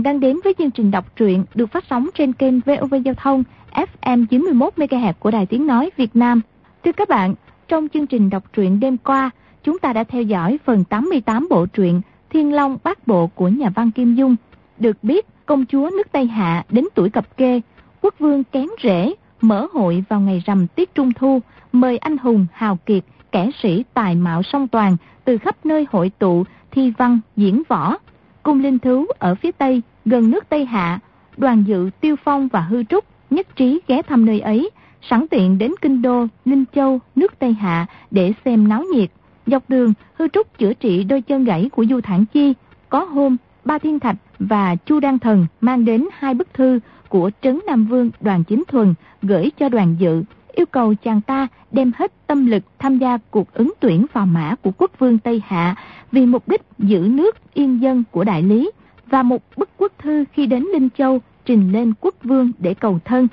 bạn đang đến với chương trình đọc truyện được phát sóng trên kênh VOV Giao thông FM 91 MHz của Đài Tiếng nói Việt Nam. Thưa các bạn, trong chương trình đọc truyện đêm qua, chúng ta đã theo dõi phần 88 bộ truyện Thiên Long Bát Bộ của nhà văn Kim Dung. Được biết, công chúa nước Tây Hạ đến tuổi cập kê, quốc vương kén rễ, mở hội vào ngày rằm tiết trung thu, mời anh hùng, hào kiệt, kẻ sĩ tài mạo song toàn từ khắp nơi hội tụ, thi văn, diễn võ. Cung linh thú ở phía Tây, gần nước Tây Hạ, đoàn dự Tiêu Phong và Hư Trúc nhất trí ghé thăm nơi ấy, sẵn tiện đến Kinh Đô, Ninh Châu, nước Tây Hạ để xem náo nhiệt. Dọc đường, Hư Trúc chữa trị đôi chân gãy của Du Thản Chi. Có hôm, Ba Thiên Thạch và Chu Đăng Thần mang đến hai bức thư của Trấn Nam Vương đoàn chính thuần gửi cho đoàn dự, yêu cầu chàng ta đem hết tâm lực tham gia cuộc ứng tuyển vào mã của quốc vương Tây Hạ vì mục đích giữ nước yên dân của đại lý và một bức quốc thư khi đến Linh Châu trình lên quốc vương để cầu thân.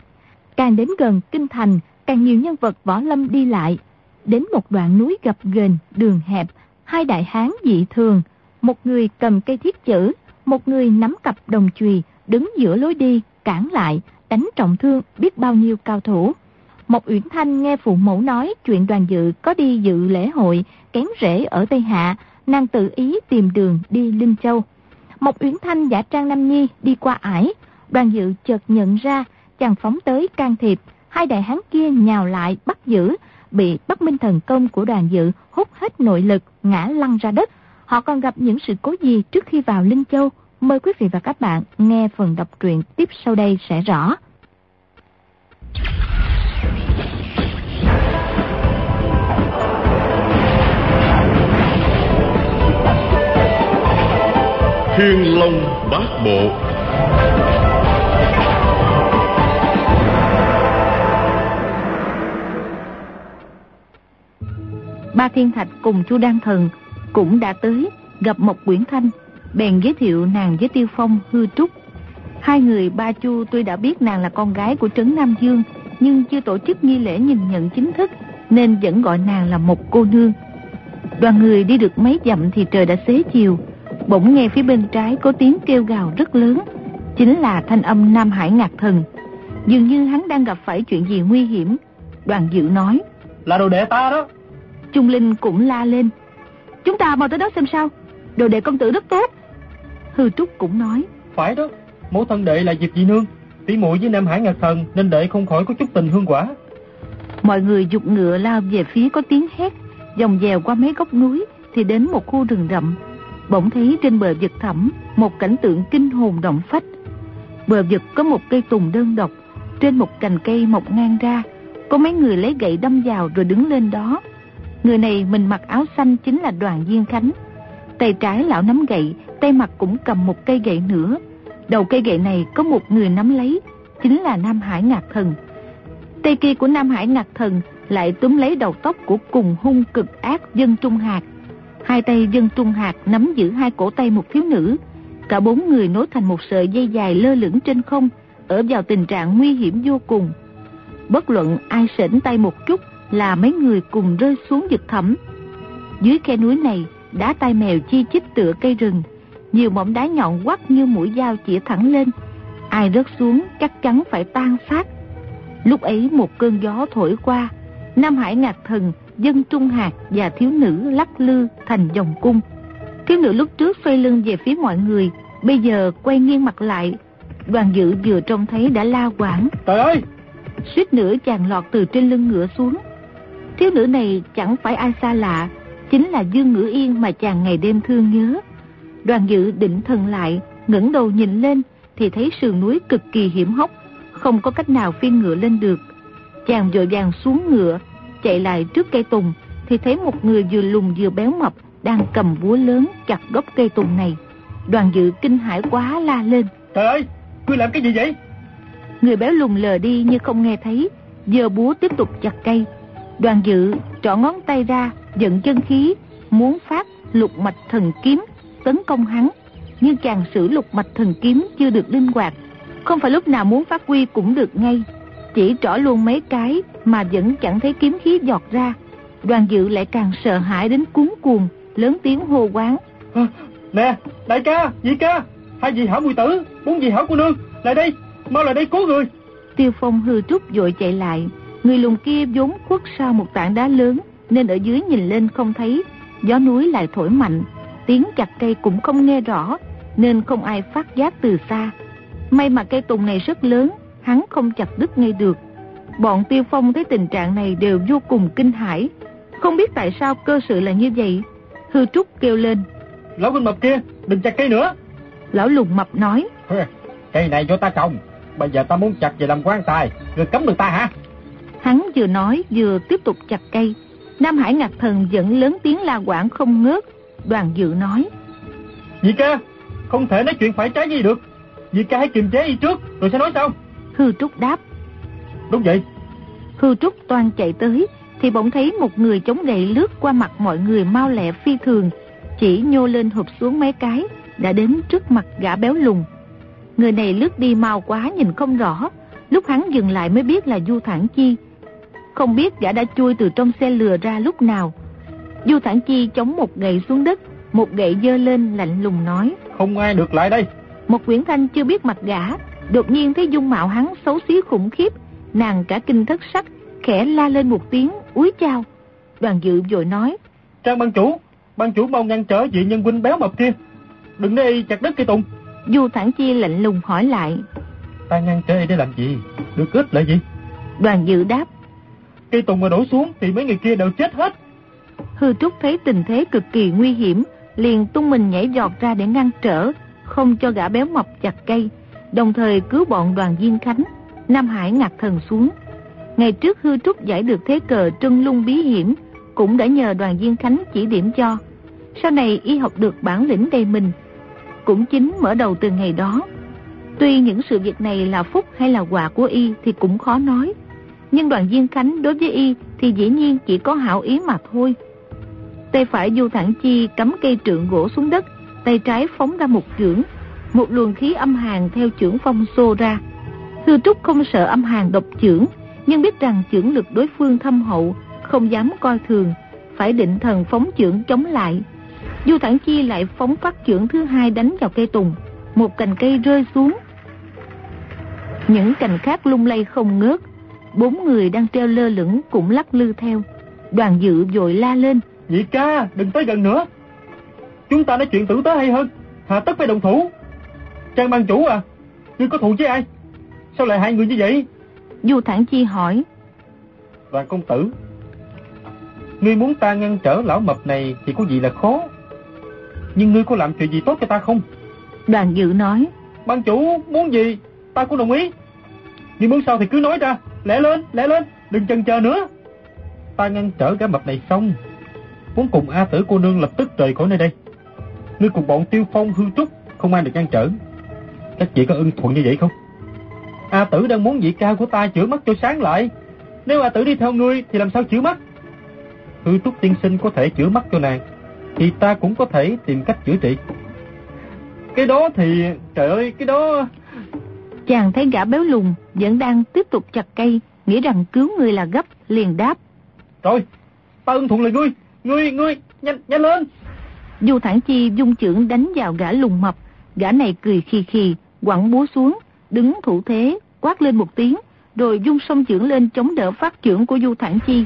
Càng đến gần kinh thành, càng nhiều nhân vật võ lâm đi lại. Đến một đoạn núi gập ghềnh, đường hẹp, hai đại hán dị thường, một người cầm cây thiết chữ, một người nắm cặp đồng chùy, đứng giữa lối đi, cản lại, đánh trọng thương biết bao nhiêu cao thủ. Một Uyển Thanh nghe phụ mẫu nói chuyện đoàn dự có đi dự lễ hội kén rễ ở Tây Hạ, nàng tự ý tìm đường đi Linh Châu. Một Uyển Thanh giả trang Nam Nhi đi qua ải, đoàn dự chợt nhận ra chàng phóng tới can thiệp, hai đại hán kia nhào lại bắt giữ, bị Bắc Minh thần công của đoàn dự hút hết nội lực, ngã lăn ra đất. Họ còn gặp những sự cố gì trước khi vào Linh Châu? Mời quý vị và các bạn nghe phần đọc truyện tiếp sau đây sẽ rõ. Thiên Long Bát Bộ Ba Thiên Thạch cùng chu Đan Thần cũng đã tới gặp Mộc Quyển Thanh, bèn giới thiệu nàng với Tiêu Phong, Hư Trúc. Hai người ba chu tuy đã biết nàng là con gái của Trấn Nam Dương, nhưng chưa tổ chức nghi lễ nhìn nhận chính thức, nên vẫn gọi nàng là một cô nương. Đoàn người đi được mấy dặm thì trời đã xế chiều, bỗng nghe phía bên trái có tiếng kêu gào rất lớn, chính là thanh âm Nam Hải Ngạc Thần. Dường như hắn đang gặp phải chuyện gì nguy hiểm. Đoàn dự nói, là đồ đệ ta đó. Trung Linh cũng la lên, chúng ta mau tới đó xem sao, đồ đệ công tử rất tốt. Hư Trúc cũng nói, phải đó, mẫu thân đệ là Diệp Dị Nương, tỷ muội với Nam Hải Ngạc Thần nên đệ không khỏi có chút tình hương quả. Mọi người dục ngựa lao về phía có tiếng hét, dòng dèo qua mấy góc núi thì đến một khu rừng rậm bỗng thấy trên bờ vực thẳm một cảnh tượng kinh hồn động phách. Bờ vực có một cây tùng đơn độc, trên một cành cây mọc ngang ra, có mấy người lấy gậy đâm vào rồi đứng lên đó. Người này mình mặc áo xanh chính là đoàn Diên Khánh. Tay trái lão nắm gậy, tay mặt cũng cầm một cây gậy nữa. Đầu cây gậy này có một người nắm lấy, chính là Nam Hải Ngạc Thần. Tay kia của Nam Hải Ngạc Thần lại túm lấy đầu tóc của cùng hung cực ác dân Trung Hạt Hai tay dân trung hạt nắm giữ hai cổ tay một thiếu nữ. Cả bốn người nối thành một sợi dây dài lơ lửng trên không, ở vào tình trạng nguy hiểm vô cùng. Bất luận ai sỉnh tay một chút là mấy người cùng rơi xuống vực thẳm. Dưới khe núi này, đá tai mèo chi chít tựa cây rừng. Nhiều mỏm đá nhọn quắt như mũi dao chỉ thẳng lên. Ai rớt xuống chắc chắn phải tan xác. Lúc ấy một cơn gió thổi qua, Nam Hải ngạc thần dân trung hạt và thiếu nữ lắc lư thành dòng cung. Thiếu nữ lúc trước xoay lưng về phía mọi người, bây giờ quay nghiêng mặt lại. Đoàn dự vừa trông thấy đã la quảng. Trời ơi! Suýt nữa chàng lọt từ trên lưng ngựa xuống. Thiếu nữ này chẳng phải ai xa lạ, chính là Dương Ngữ Yên mà chàng ngày đêm thương nhớ. Đoàn dự định thần lại, ngẩng đầu nhìn lên thì thấy sườn núi cực kỳ hiểm hóc, không có cách nào phiên ngựa lên được. Chàng vội vàng xuống ngựa, chạy lại trước cây tùng thì thấy một người vừa lùn vừa béo mập đang cầm búa lớn chặt gốc cây tùng này. Đoàn dự kinh hãi quá la lên. Trời ơi, ngươi làm cái gì vậy? Người béo lùn lờ đi như không nghe thấy, giờ búa tiếp tục chặt cây. Đoàn dự trỏ ngón tay ra, giận chân khí, muốn phát lục mạch thần kiếm, tấn công hắn. Nhưng chàng sử lục mạch thần kiếm chưa được linh hoạt, không phải lúc nào muốn phát huy cũng được ngay chỉ trỏ luôn mấy cái mà vẫn chẳng thấy kiếm khí giọt ra. Đoàn dự lại càng sợ hãi đến cuốn cuồng, lớn tiếng hô quán. nè, đại ca, nhị ca, hai vị hảo mùi tử, bốn vị hảo cô nương, lại đây, mau lại đây cứu người. Tiêu Phong hư trúc vội chạy lại, người lùn kia vốn khuất sau một tảng đá lớn, nên ở dưới nhìn lên không thấy, gió núi lại thổi mạnh, tiếng chặt cây cũng không nghe rõ, nên không ai phát giác từ xa. May mà cây tùng này rất lớn, hắn không chặt đứt ngay được. Bọn Tiêu Phong thấy tình trạng này đều vô cùng kinh hãi, không biết tại sao cơ sự là như vậy. Hư Trúc kêu lên. Lão Huynh Mập kia, đừng chặt cây nữa. Lão Lùng Mập nói. Cây này do ta trồng, bây giờ ta muốn chặt về làm quan tài, người cấm được ta hả? Hắn vừa nói vừa tiếp tục chặt cây. Nam Hải Ngạc Thần vẫn lớn tiếng la quảng không ngớt. Đoàn dự nói. Dì ca, không thể nói chuyện phải trái gì được. Dì ca hãy kiềm chế y trước, rồi sẽ nói sao? Hư Trúc đáp. Đúng vậy. Hư Trúc toan chạy tới, thì bỗng thấy một người chống gậy lướt qua mặt mọi người mau lẹ phi thường, chỉ nhô lên hụp xuống mấy cái, đã đến trước mặt gã béo lùn. Người này lướt đi mau quá nhìn không rõ, lúc hắn dừng lại mới biết là Du Thản Chi. Không biết gã đã chui từ trong xe lừa ra lúc nào. Du Thản Chi chống một gậy xuống đất, một gậy dơ lên lạnh lùng nói. Không ai được lại đây. Một quyển thanh chưa biết mặt gã, đột nhiên thấy dung mạo hắn xấu xí khủng khiếp, nàng cả kinh thất sắc, khẽ la lên một tiếng, úi chào. Đoàn dự vội nói. Trang ban chủ, ban chủ mau ngăn trở vị nhân huynh béo mập kia. Đừng để chặt đất cây tùng. Du Thản Chi lạnh lùng hỏi lại. Ta ngăn trở để làm gì? Được ít là gì? Đoàn dự đáp. Cây tùng mà đổ xuống thì mấy người kia đều chết hết. Hư Trúc thấy tình thế cực kỳ nguy hiểm, liền tung mình nhảy giọt ra để ngăn trở, không cho gã béo mập chặt cây, đồng thời cứu bọn đoàn viên khánh. Nam Hải ngạc thần xuống. Ngày trước hư trúc giải được thế cờ trân lung bí hiểm, cũng đã nhờ đoàn viên khánh chỉ điểm cho. Sau này y học được bản lĩnh đầy mình. Cũng chính mở đầu từ ngày đó. Tuy những sự việc này là phúc hay là quà của y thì cũng khó nói. Nhưng đoàn viên khánh đối với y thì dĩ nhiên chỉ có hảo ý mà thôi. Tay phải du thẳng chi cắm cây trượng gỗ xuống đất, tay trái phóng ra một chưởng. Một luồng khí âm hàn theo chưởng phong xô ra. Sư Trúc không sợ âm hàn độc chưởng, nhưng biết rằng chưởng lực đối phương thâm hậu, không dám coi thường, phải định thần phóng chưởng chống lại. Du Thản Chi lại phóng phát chưởng thứ hai đánh vào cây tùng, một cành cây rơi xuống. Những cành khác lung lay không ngớt, bốn người đang treo lơ lửng cũng lắc lư theo. Đoàn dự vội la lên. Nhị ca, đừng tới gần nữa. Chúng ta nói chuyện tử tế hay hơn, hà tất phải đồng thủ. Trang ban chủ à, ngươi có thù với ai? Sao lại hại người như vậy? Du Thản Chi hỏi. Đoàn công tử, ngươi muốn ta ngăn trở lão mập này thì có gì là khó. Nhưng ngươi có làm chuyện gì tốt cho ta không? Đoàn dự nói. Ban chủ muốn gì, ta cũng đồng ý. Nhưng muốn sao thì cứ nói ra, lẹ lên, lẹ lên, đừng chần chờ nữa. Ta ngăn trở gã mập này xong, muốn cùng A tử cô nương lập tức rời khỏi nơi đây. Ngươi cùng bọn tiêu phong hư trúc, không ai được ngăn trở. Các chị có ưng thuận như vậy không? A tử đang muốn vị cao của ta chữa mắt cho sáng lại. Nếu A tử đi theo ngươi thì làm sao chữa mắt? Hư trúc tiên sinh có thể chữa mắt cho nàng, thì ta cũng có thể tìm cách chữa trị. Cái đó thì, trời ơi, cái đó... Chàng thấy gã béo lùn vẫn đang tiếp tục chặt cây, nghĩ rằng cứu người là gấp, liền đáp. Rồi, ta ưng thuận lời ngươi, ngươi, ngươi, nhanh, nhanh lên. Du Thản Chi dung trưởng đánh vào gã lùn mập, gã này cười khì khì, quẳng búa xuống, đứng thủ thế, quát lên một tiếng, rồi dung song trưởng lên chống đỡ phát trưởng của Du Thản Chi.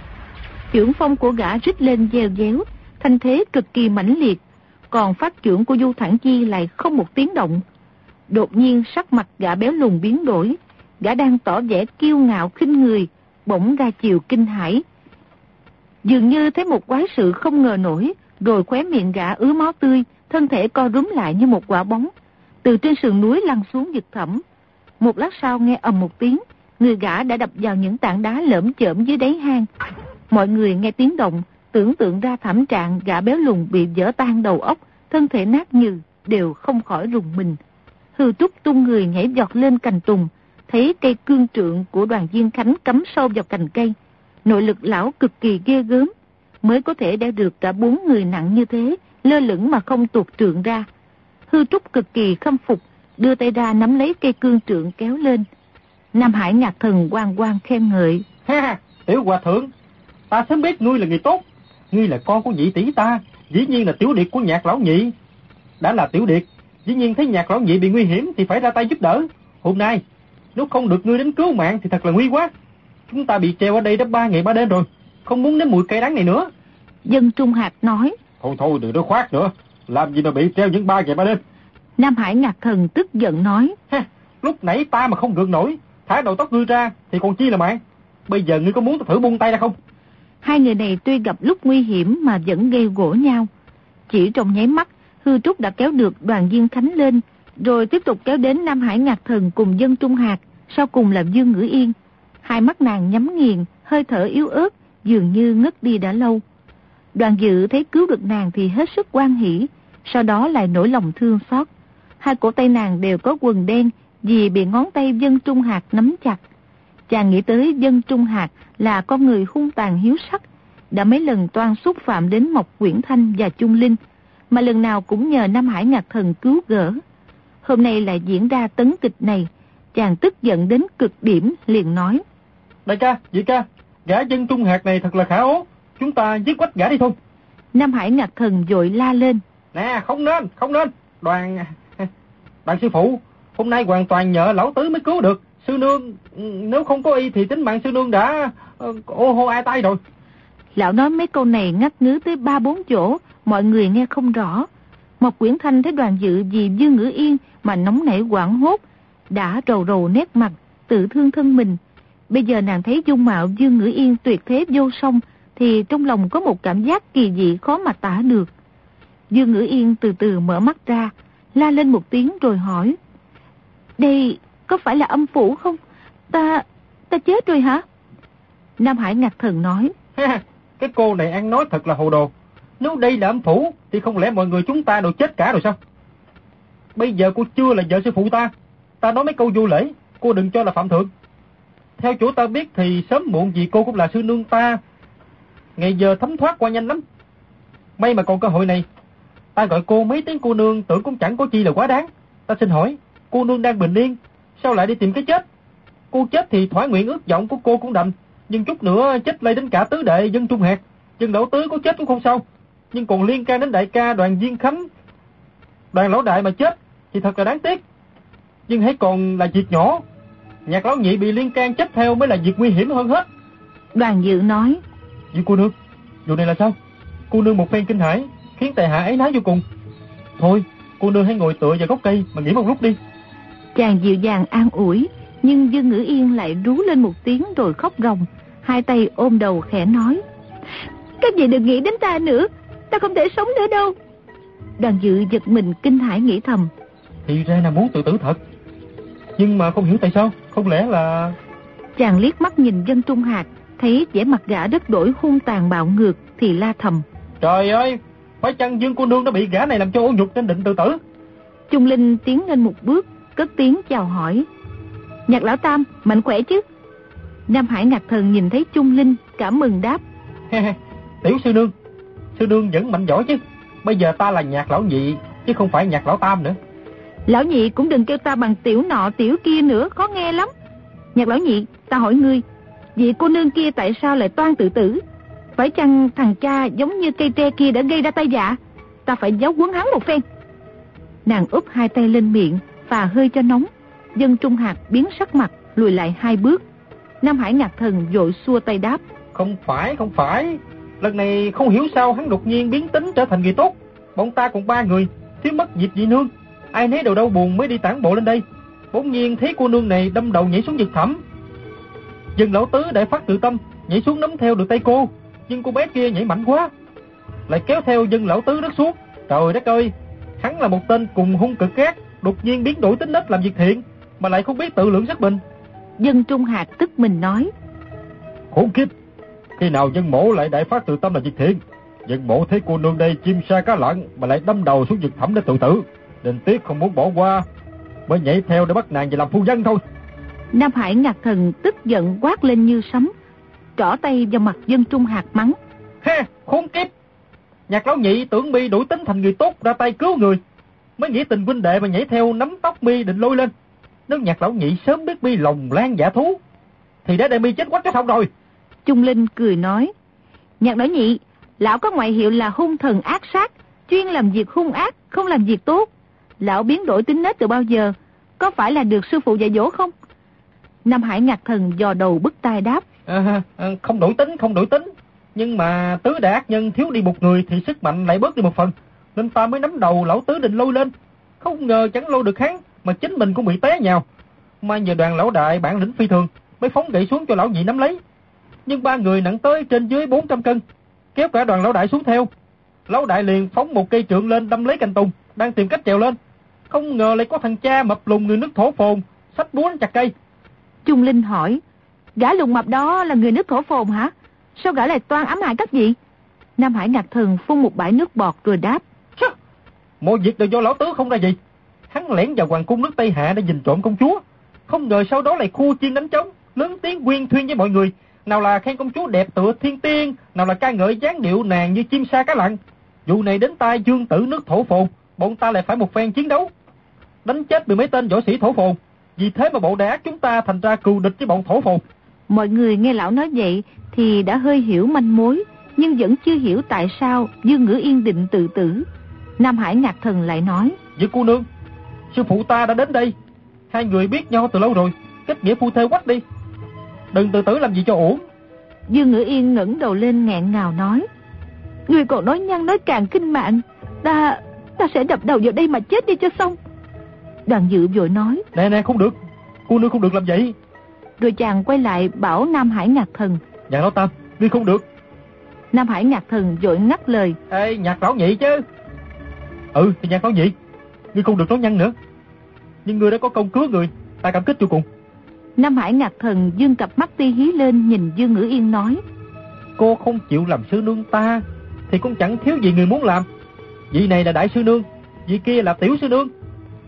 Trưởng phong của gã rít lên dèo déo, thanh thế cực kỳ mãnh liệt, còn phát trưởng của Du Thản Chi lại không một tiếng động. Đột nhiên sắc mặt gã béo lùn biến đổi, gã đang tỏ vẻ kiêu ngạo khinh người, bỗng ra chiều kinh hãi. Dường như thấy một quái sự không ngờ nổi, rồi khóe miệng gã ứa máu tươi, thân thể co rúm lại như một quả bóng. Từ trên sườn núi lăn xuống giật thẳm. Một lát sau nghe ầm một tiếng, người gã đã đập vào những tảng đá lởm chởm dưới đáy hang. Mọi người nghe tiếng động, tưởng tượng ra thảm trạng gã béo lùn bị vỡ tan đầu óc, thân thể nát nhừ, đều không khỏi rùng mình. Hư trúc tung người nhảy giọt lên cành tùng, thấy cây cương trượng của đoàn viên khánh cắm sâu vào cành cây. Nội lực lão cực kỳ ghê gớm, mới có thể đeo được cả bốn người nặng như thế, lơ lửng mà không tuột trượng ra. Hư trúc cực kỳ khâm phục, đưa tay ra nắm lấy cây cương trượng kéo lên. Nam Hải ngạc thần quang quang khen ngợi. Ha, tiểu hòa thượng, ta sớm biết ngươi là người tốt. Ngươi là con của nhị tỷ ta, dĩ nhiên là tiểu điệt của nhạc lão nhị. Đã là tiểu điệt, Dĩ nhiên thấy nhạc lão nhị bị nguy hiểm thì phải ra tay giúp đỡ. Hôm nay, nếu không được ngươi đến cứu mạng thì thật là nguy quá. Chúng ta bị treo ở đây đã ba ngày ba đêm rồi. Không muốn nếm mùi cay đắng này nữa. Dân Trung Hạt nói. Thôi thôi đừng có khoát nữa. Làm gì mà bị treo những ba ngày ba đêm. Nam Hải ngạc thần tức giận nói. Ha, lúc nãy ta mà không gượng nổi. Thả đầu tóc ngươi ra thì còn chi là mạng. Bây giờ ngươi có muốn ta thử buông tay ra không? Hai người này tuy gặp lúc nguy hiểm mà vẫn gây gỗ nhau. Chỉ trong nháy mắt, Hư Trúc đã kéo được đoàn Diên Khánh lên, rồi tiếp tục kéo đến Nam Hải Ngạc Thần cùng dân Trung Hạt, sau cùng là Dương Ngữ Yên. Hai mắt nàng nhắm nghiền, hơi thở yếu ớt, dường như ngất đi đã lâu. Đoàn dự thấy cứu được nàng thì hết sức quan hỷ, sau đó lại nổi lòng thương xót. Hai cổ tay nàng đều có quần đen vì bị ngón tay dân Trung Hạt nắm chặt. Chàng nghĩ tới dân Trung Hạt là con người hung tàn hiếu sắc, đã mấy lần toan xúc phạm đến Mộc Quyển Thanh và Trung Linh, mà lần nào cũng nhờ Nam Hải Ngạc Thần cứu gỡ. Hôm nay lại diễn ra tấn kịch này, chàng tức giận đến cực điểm liền nói. Đại ca, dị ca, gã dân Trung Hạt này thật là khả ố, chúng ta giết quách gã đi thôi. Nam Hải Ngạc Thần dội la lên. Nè, không nên, không nên, đoàn bạn sư phụ, hôm nay hoàn toàn nhờ lão tứ mới cứu được. Sư nương, nếu không có y thì tính mạng sư nương đã ờ, ô hô ai tay rồi. Lão nói mấy câu này ngắt ngứ tới ba bốn chỗ, mọi người nghe không rõ. Một quyển thanh thấy đoàn dự vì Dương Ngữ Yên mà nóng nảy quảng hốt, đã rầu rầu nét mặt, tự thương thân mình. Bây giờ nàng thấy dung mạo Dương Ngữ Yên tuyệt thế vô song, thì trong lòng có một cảm giác kỳ dị khó mà tả được. Dương Ngữ Yên từ từ mở mắt ra, la lên một tiếng rồi hỏi. Đây có phải là âm phủ không? Ta, ta chết rồi hả? Nam Hải ngạc thần nói. cái cô này ăn nói thật là hồ đồ. Nếu đây là âm phủ, thì không lẽ mọi người chúng ta đều chết cả rồi sao? Bây giờ cô chưa là vợ sư phụ ta. Ta nói mấy câu vô lễ, cô đừng cho là phạm thượng. Theo chủ ta biết thì sớm muộn gì cô cũng là sư nương ta. Ngày giờ thấm thoát qua nhanh lắm. May mà còn cơ hội này. Ta gọi cô mấy tiếng cô nương tưởng cũng chẳng có chi là quá đáng. Ta xin hỏi, cô nương đang bình yên, sao lại đi tìm cái chết? Cô chết thì thỏa nguyện ước vọng của cô cũng đành, nhưng chút nữa chết lây đến cả tứ đệ dân trung hạt. Dân lão tứ có chết cũng không sao, nhưng còn liên can đến đại ca đoàn Viên Khánh. Đoàn lão đại mà chết thì thật là đáng tiếc. Nhưng hãy còn là việc nhỏ. Nhạc lão nhị bị liên can chết theo mới là việc nguy hiểm hơn hết. Đoàn dự nói. Nhưng cô nương, vụ này là sao? Cô nương một phen kinh hãi khiến tài hạ ấy nái vô cùng. Thôi, cô nương hãy ngồi tựa vào gốc cây mà nghỉ một lúc đi. Chàng dịu dàng an ủi, nhưng Dương Ngữ Yên lại rú lên một tiếng rồi khóc ròng, hai tay ôm đầu khẽ nói. Các vị đừng nghĩ đến ta nữa, ta không thể sống nữa đâu. Đoàn dự giật mình kinh hãi nghĩ thầm. Thì ra là muốn tự tử thật. Nhưng mà không hiểu tại sao, không lẽ là... Chàng liếc mắt nhìn dân trung hạt, thấy vẻ mặt gã đất đổi hung tàn bạo ngược thì la thầm. Trời ơi, phải chăng Dương cô nương đã bị gã này làm cho ô nhục nên định tự tử? Trung Linh tiến lên một bước, cất tiếng chào hỏi. Nhạc lão tam, mạnh khỏe chứ? Nam Hải ngạc thần nhìn thấy Trung Linh, cảm mừng đáp. Tiểu sư nương, sư nương vẫn mạnh giỏi chứ. Bây giờ ta là nhạc lão nhị, chứ không phải nhạc lão tam nữa. Lão nhị cũng đừng kêu ta bằng tiểu nọ tiểu kia nữa, khó nghe lắm. Nhạc lão nhị, ta hỏi ngươi, vị cô nương kia tại sao lại toan tự tử? Phải chăng thằng cha giống như cây tre kia đã gây ra tai dạ? Ta phải giáo huấn hắn một phen. Nàng úp hai tay lên miệng, và hơi cho nóng. Dân Trung Hạt biến sắc mặt, lùi lại hai bước. Nam Hải ngạc thần dội xua tay đáp. Không phải, không phải. Lần này không hiểu sao hắn đột nhiên biến tính trở thành người tốt. Bọn ta còn ba người, thiếu mất dịp dị nương. Ai nấy đầu đau buồn mới đi tản bộ lên đây. Bỗng nhiên thấy cô nương này đâm đầu nhảy xuống vực thẳm. Dân lão tứ đại phát tự tâm, nhảy xuống nắm theo được tay cô. Nhưng cô bé kia nhảy mạnh quá. Lại kéo theo dân lão tứ đất xuống. Trời đất ơi, hắn là một tên cùng hung cực ác, đột nhiên biến đổi tính nết làm việc thiện, mà lại không biết tự lượng sức mình. Dân Trung Hạt tức mình nói. Khốn kiếp, khi nào dân mổ lại đại phát tự tâm là việc thiện? Dân mổ thấy cô nương đây chim sa cá lặn mà lại đâm đầu xuống vực thẳm để tự tử. Nên tiếc không muốn bỏ qua, mới nhảy theo để bắt nàng về làm phu dân thôi. Nam Hải ngạc thần tức giận quát lên như sấm, trỏ tay vào mặt dân Trung Hạt mắng. Ha, khốn kiếp! Nhạc lão nhị tưởng mi đổi tính thành người tốt ra tay cứu người. Mới nghĩ tình huynh đệ mà nhảy theo nắm tóc mi định lôi lên. Nếu nhạc lão nhị sớm biết mi lòng lan giả thú, thì đã để mi chết quách cái xong rồi. Trung Linh cười nói, nhạc lão nhị, lão có ngoại hiệu là hung thần ác sát, chuyên làm việc hung ác, không làm việc tốt. Lão biến đổi tính nết từ bao giờ? Có phải là được sư phụ dạy dỗ không? Nam Hải ngạc thần dò đầu bức tai đáp. À, không đổi tính, không đổi tính. Nhưng mà tứ đại ác nhân thiếu đi một người thì sức mạnh lại bớt đi một phần. Nên ta mới nắm đầu lão tứ định lôi lên. Không ngờ chẳng lôi được hắn, mà chính mình cũng bị té nhào. Mà nhờ đoàn lão đại bản lĩnh phi thường, mới phóng gậy xuống cho lão nhị nắm lấy. Nhưng ba người nặng tới trên dưới 400 cân, kéo cả đoàn lão đại xuống theo. Lão đại liền phóng một cây trượng lên đâm lấy cành tùng, đang tìm cách trèo lên. Không ngờ lại có thằng cha mập lùn người nước thổ phồn, sách búa chặt cây. Trung Linh hỏi, gã lùn mập đó là người nước thổ phồn hả? Sao gã lại toan ám hại các vị? Nam Hải ngạc thần phun một bãi nước bọt rồi đáp. Mọi việc đều do lão tứ không ra gì. Hắn lẻn vào hoàng cung nước Tây Hạ để nhìn trộm công chúa. Không ngờ sau đó lại khu chiên đánh trống, lớn tiếng quyên thuyên với mọi người. Nào là khen công chúa đẹp tựa thiên tiên, nào là ca ngợi dáng điệu nàng như chim sa cá lặn. Vụ này đến tai dương tử nước thổ phồn, bọn ta lại phải một phen chiến đấu. Đánh chết mười mấy tên võ sĩ thổ phồn. Vì thế mà bộ đại ác chúng ta thành ra cừu địch với bọn thổ phồn. Mọi người nghe lão nói vậy thì đã hơi hiểu manh mối, nhưng vẫn chưa hiểu tại sao Dương Ngữ Yên định tự tử. Nam Hải ngạc thần lại nói. Với cô nương, sư phụ ta đã đến đây. Hai người biết nhau từ lâu rồi, kết nghĩa phu thê quách đi. Đừng tự tử làm gì cho ổn. Dương Ngữ Yên ngẩng đầu lên ngẹn ngào nói. Người còn nói nhăn nói càng kinh mạng. Ta, ta sẽ đập đầu vào đây mà chết đi cho xong. Đoàn dự vội nói. Nè nè không được, cô nương không được làm vậy. Rồi chàng quay lại bảo Nam Hải ngạc thần. Nhạc lão tam, ngươi không được. Nam Hải ngạc thần vội ngắt lời. Ê, nhạc lão nhị chứ. Ừ, thì nhạc lão nhị. Ngươi không được nói nhăn nữa. Nhưng ngươi đã có công cứu người, ta cảm kích cho cùng. Nam Hải ngạc thần dương cặp mắt ti hí lên nhìn Dương Ngữ Yên nói. Cô không chịu làm sư nương ta, thì cũng chẳng thiếu gì người muốn làm. Vị này là đại sư nương, vị kia là tiểu sư nương.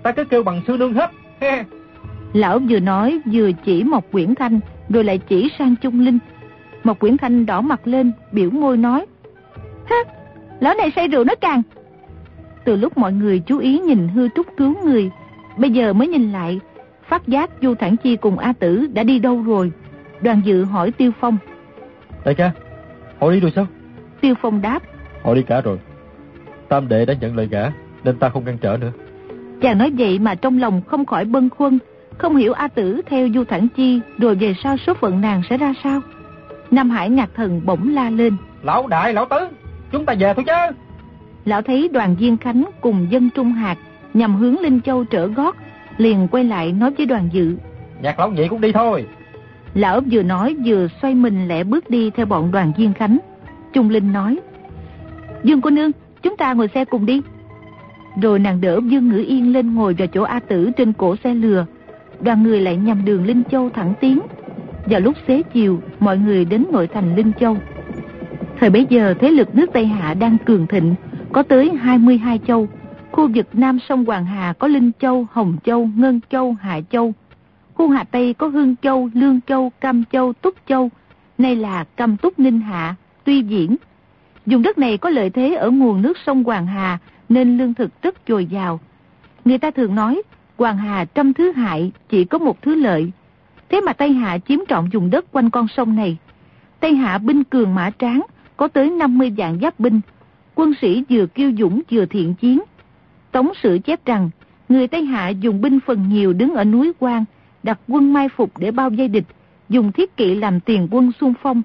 Ta cứ kêu bằng sư nương hết. Lão vừa nói vừa chỉ một quyển thanh, rồi lại chỉ sang Trung Linh. Một quyển thanh đỏ mặt lên, biểu môi nói. Ha, lão này say rượu nó càng. Từ lúc mọi người chú ý nhìn hư trúc cứu người, bây giờ mới nhìn lại, phát giác Du Thản Chi cùng A Tử đã đi đâu rồi. Đoàn dự hỏi Tiêu Phong. Đại ca, họ đi rồi sao? Tiêu Phong đáp. Họ đi cả rồi. Tam đệ đã nhận lời gã, nên ta không ngăn trở nữa. Chàng nói vậy mà trong lòng không khỏi bâng khuâng, không hiểu A Tử theo Du Thản Chi rồi về sau số phận nàng sẽ ra sao. Nam Hải ngạc thần bỗng la lên. Lão đại, lão tứ, chúng ta về thôi chứ. Lão thấy đoàn Diên Khánh cùng dân Trung Hạt nhằm hướng Linh Châu trở gót, liền quay lại nói với đoàn dự. Nhạc lão nhị cũng đi thôi. Lão vừa nói vừa xoay mình lẻ bước đi theo bọn đoàn Diên Khánh. Trung Linh nói. Dương cô nương, chúng ta ngồi xe cùng đi. Rồi nàng đỡ Dương Ngữ Yên lên ngồi vào chỗ A Tử trên cổ xe lừa. Đoàn người lại nhằm đường Linh Châu thẳng tiến. Vào lúc xế chiều, mọi người đến nội thành Linh Châu. Thời bấy giờ thế lực nước Tây Hạ đang cường thịnh, có tới 22 châu. Khu vực Nam sông Hoàng Hà có Linh Châu, Hồng Châu, Ngân Châu, Hạ Châu. Khu Hà Tây có Hương Châu, Lương Châu, Cam Châu, Túc Châu. Nay là Cam Túc Ninh Hạ, Tuy Diễn. Dùng đất này có lợi thế ở nguồn nước sông Hoàng Hà nên lương thực rất dồi dào. Người ta thường nói, Hoàng Hà trăm thứ hại, chỉ có một thứ lợi. Thế mà Tây Hạ chiếm trọn vùng đất quanh con sông này. Tây Hạ binh cường mã tráng, có tới 50 dạng giáp binh. Quân sĩ vừa kiêu dũng vừa thiện chiến. Tống sử chép rằng, người Tây Hạ dùng binh phần nhiều đứng ở núi Quan, đặt quân mai phục để bao vây địch, dùng thiết kỵ làm tiền quân xung phong.